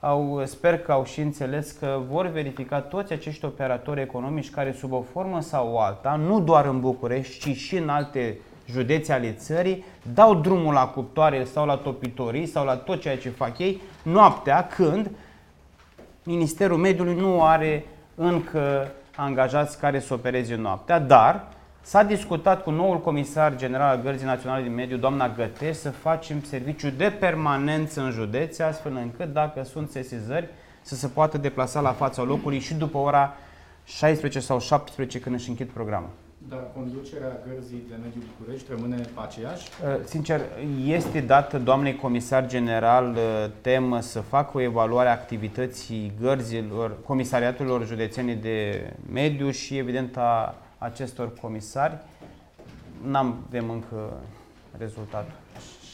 au, sper că au și înțeles că vor verifica toți acești operatori economici care sub o formă sau alta, nu doar în București, ci și în alte județe ale țării, dau drumul la cuptoare sau la topitorii sau la tot ceea ce fac ei noaptea când Ministerul Mediului nu are încă angajați care să opereze noaptea, dar S-a discutat cu noul comisar general al Gărzii Naționale din Mediu, doamna Găte, să facem serviciu de permanență în județe, astfel încât, dacă sunt sesizări, să se poată deplasa la fața locului și după ora 16 sau 17 când își închid programul.
Dar conducerea Gărzii de Mediu București rămâne aceeași?
Uh, sincer, este dată doamnei comisar general uh, temă să facă o evaluare a activității gărzilor, comisariatelor județene de mediu și evident a acestor comisari. N-am avem încă rezultatul.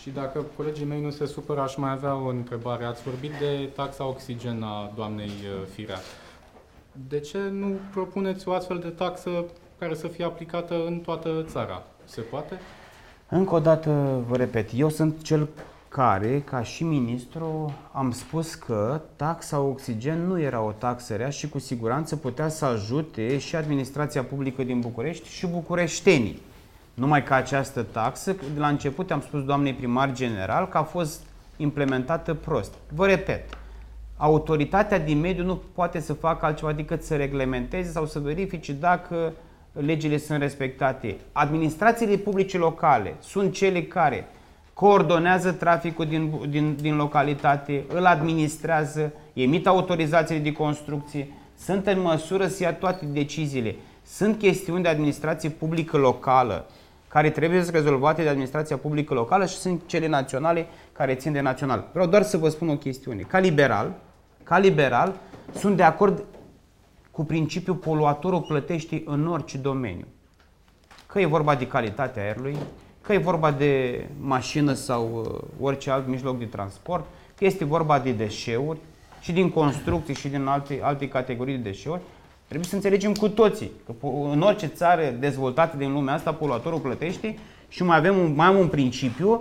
Și Și dacă colegii mei nu se supără, aș mai avea o întrebare. Ați vorbit de taxa oxigen a doamnei uh, Firea. De ce nu propuneți o astfel de taxă care să fie aplicată în toată țara? Se poate?
Încă o dată vă repet, eu sunt cel care, ca și ministru, am spus că taxa oxigen nu era o taxă rea și cu siguranță putea să ajute și administrația publică din București și bucureștenii. Numai că această taxă, de la început am spus doamnei primar general că a fost implementată prost. Vă repet, autoritatea din mediu nu poate să facă altceva decât să reglementeze sau să verifice dacă legile sunt respectate. Administrațiile publice locale sunt cele care coordonează traficul din, din, din localitate, îl administrează, emit autorizațiile de construcție, sunt în măsură să ia toate deciziile. Sunt chestiuni de administrație publică locală care trebuie să rezolvate de administrația publică locală și sunt cele naționale care țin de național. Vreau doar să vă spun o chestiune. Ca liberal, ca liberal, sunt de acord cu principiul poluatorul plătește în orice domeniu. Că e vorba de calitatea aerului, că e vorba de mașină sau uh, orice alt mijloc de transport, că este vorba de deșeuri și din construcții și din alte, alte categorii de deșeuri, trebuie să înțelegem cu toții că în orice țară dezvoltată din lumea asta, poluatorul plătește și mai avem un, mai am un principiu,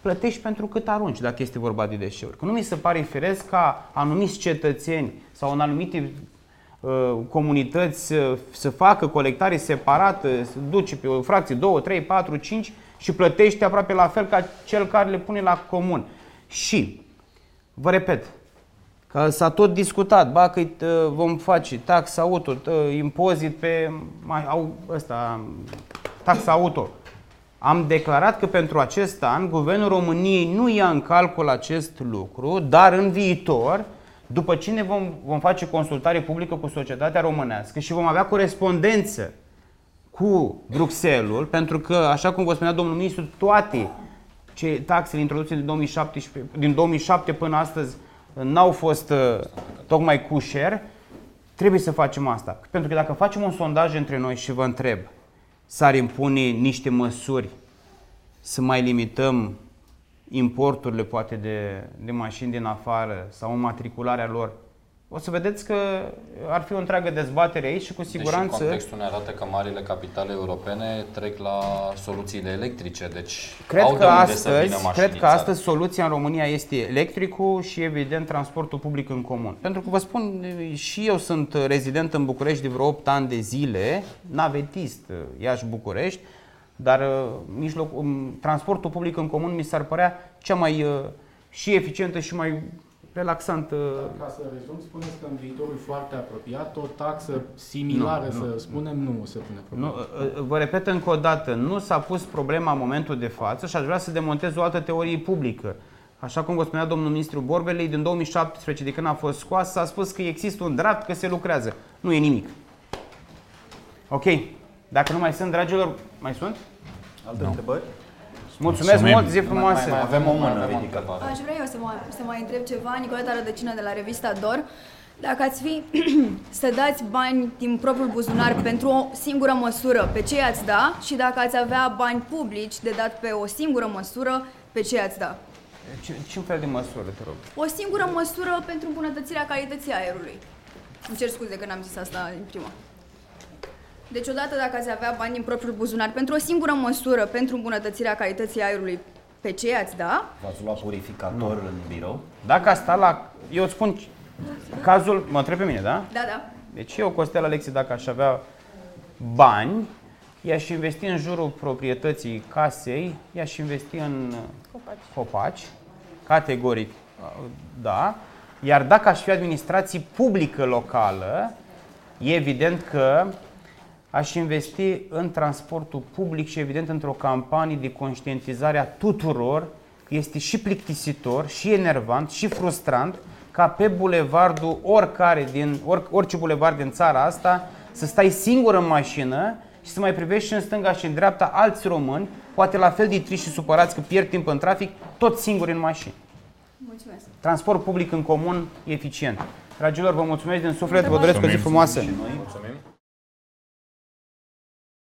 plătești pentru cât arunci, dacă este vorba de deșeuri. Că nu mi se pare firesc ca anumiți cetățeni sau în anumite uh, comunități uh, să facă colectare separată, să duce pe o fracție 2, 3, 4, 5 și plătește aproape la fel ca cel care le pune la comun. Și, vă repet, că s-a tot discutat, ba că vom face taxa auto, impozit pe au, ăsta, taxa auto. Am declarat că pentru acest an Guvernul României nu ia în calcul acest lucru, dar în viitor, după ce ne vom, vom face consultare publică cu societatea românească și vom avea corespondență cu Bruxelles, pentru că, așa cum vă spunea domnul ministru, toate ce taxele introduse din 2017, din 2007 până astăzi n-au fost uh, tocmai cu share, trebuie să facem asta. Pentru că dacă facem un sondaj între noi și vă întreb, s-ar impune niște măsuri să mai limităm importurile poate de, de mașini din afară sau matricularea lor o să vedeți că ar fi o întreagă dezbatere aici și cu siguranță... Deși
contextul ne arată că marile capitale europene trec la soluțiile electrice, deci
cred au că de astăzi, să vină Cred că astăzi soluția în România este electricul și evident transportul public în comun. Pentru că vă spun, și eu sunt rezident în București de vreo 8 ani de zile, navetist Iași-București, dar uh, mijloc, um, transportul public în comun mi s-ar părea cea mai uh, și eficientă și mai relaxant. Uh,
Ca să rezum, spuneți că în viitorul foarte apropiat o taxă similară, nu, să nu, spunem, nu se pune problema. Nu,
uh, uh, vă repet încă o dată, nu s-a pus problema în momentul de față și aș vrea să demontez o altă teorie publică. Așa cum vă spunea domnul ministru Borbelei, din 2017, de când a fost scoasă, s-a spus că există un draft, că se lucrează. Nu e nimic. Ok. Dacă nu mai sunt, dragilor, mai sunt?
Alte no. întrebări?
Mulțumesc Mulțumim. mult, zi frumoasă! Mai,
mai, mai avem o mână ridicată.
Aș vrea eu să mă, să mă întreb ceva, Nicoleta Rădăcină de la revista DOR. Dacă ați fi [clears throat] să dați bani din propriul buzunar pentru o singură măsură, pe ce ați da? Și dacă ați avea bani publici de dat pe o singură măsură, pe ce ați da?
Ce, ce fel de măsură, te rog?
O singură măsură pentru îmbunătățirea calității aerului. Îmi cer scuze că n-am zis asta în prima. Deci odată dacă ați avea bani din propriul buzunar pentru o singură măsură pentru îmbunătățirea calității aerului, pe ce ați da?
V-ați luat purificator nu. în birou?
Dacă asta la... Eu îți spun cazul... Mă întreb pe mine, da?
Da, da.
Deci eu, Costel Alexi, dacă aș avea bani, i-aș investi în jurul proprietății casei, i-aș investi în copaci. copaci, categoric, da. Iar dacă aș fi administrație publică locală, e evident că aș investi în transportul public și evident într-o campanie de conștientizare a tuturor că este și plictisitor, și enervant, și frustrant ca pe bulevardul oricare din, orice bulevard din țara asta să stai singur în mașină și să mai privești și în stânga și în dreapta alți români, poate la fel de triști și supărați că pierd timp în trafic, tot singuri în mașină.
Mulțumesc.
Transport public în comun eficient. Dragilor, vă mulțumesc din suflet, vă doresc o zi frumoasă.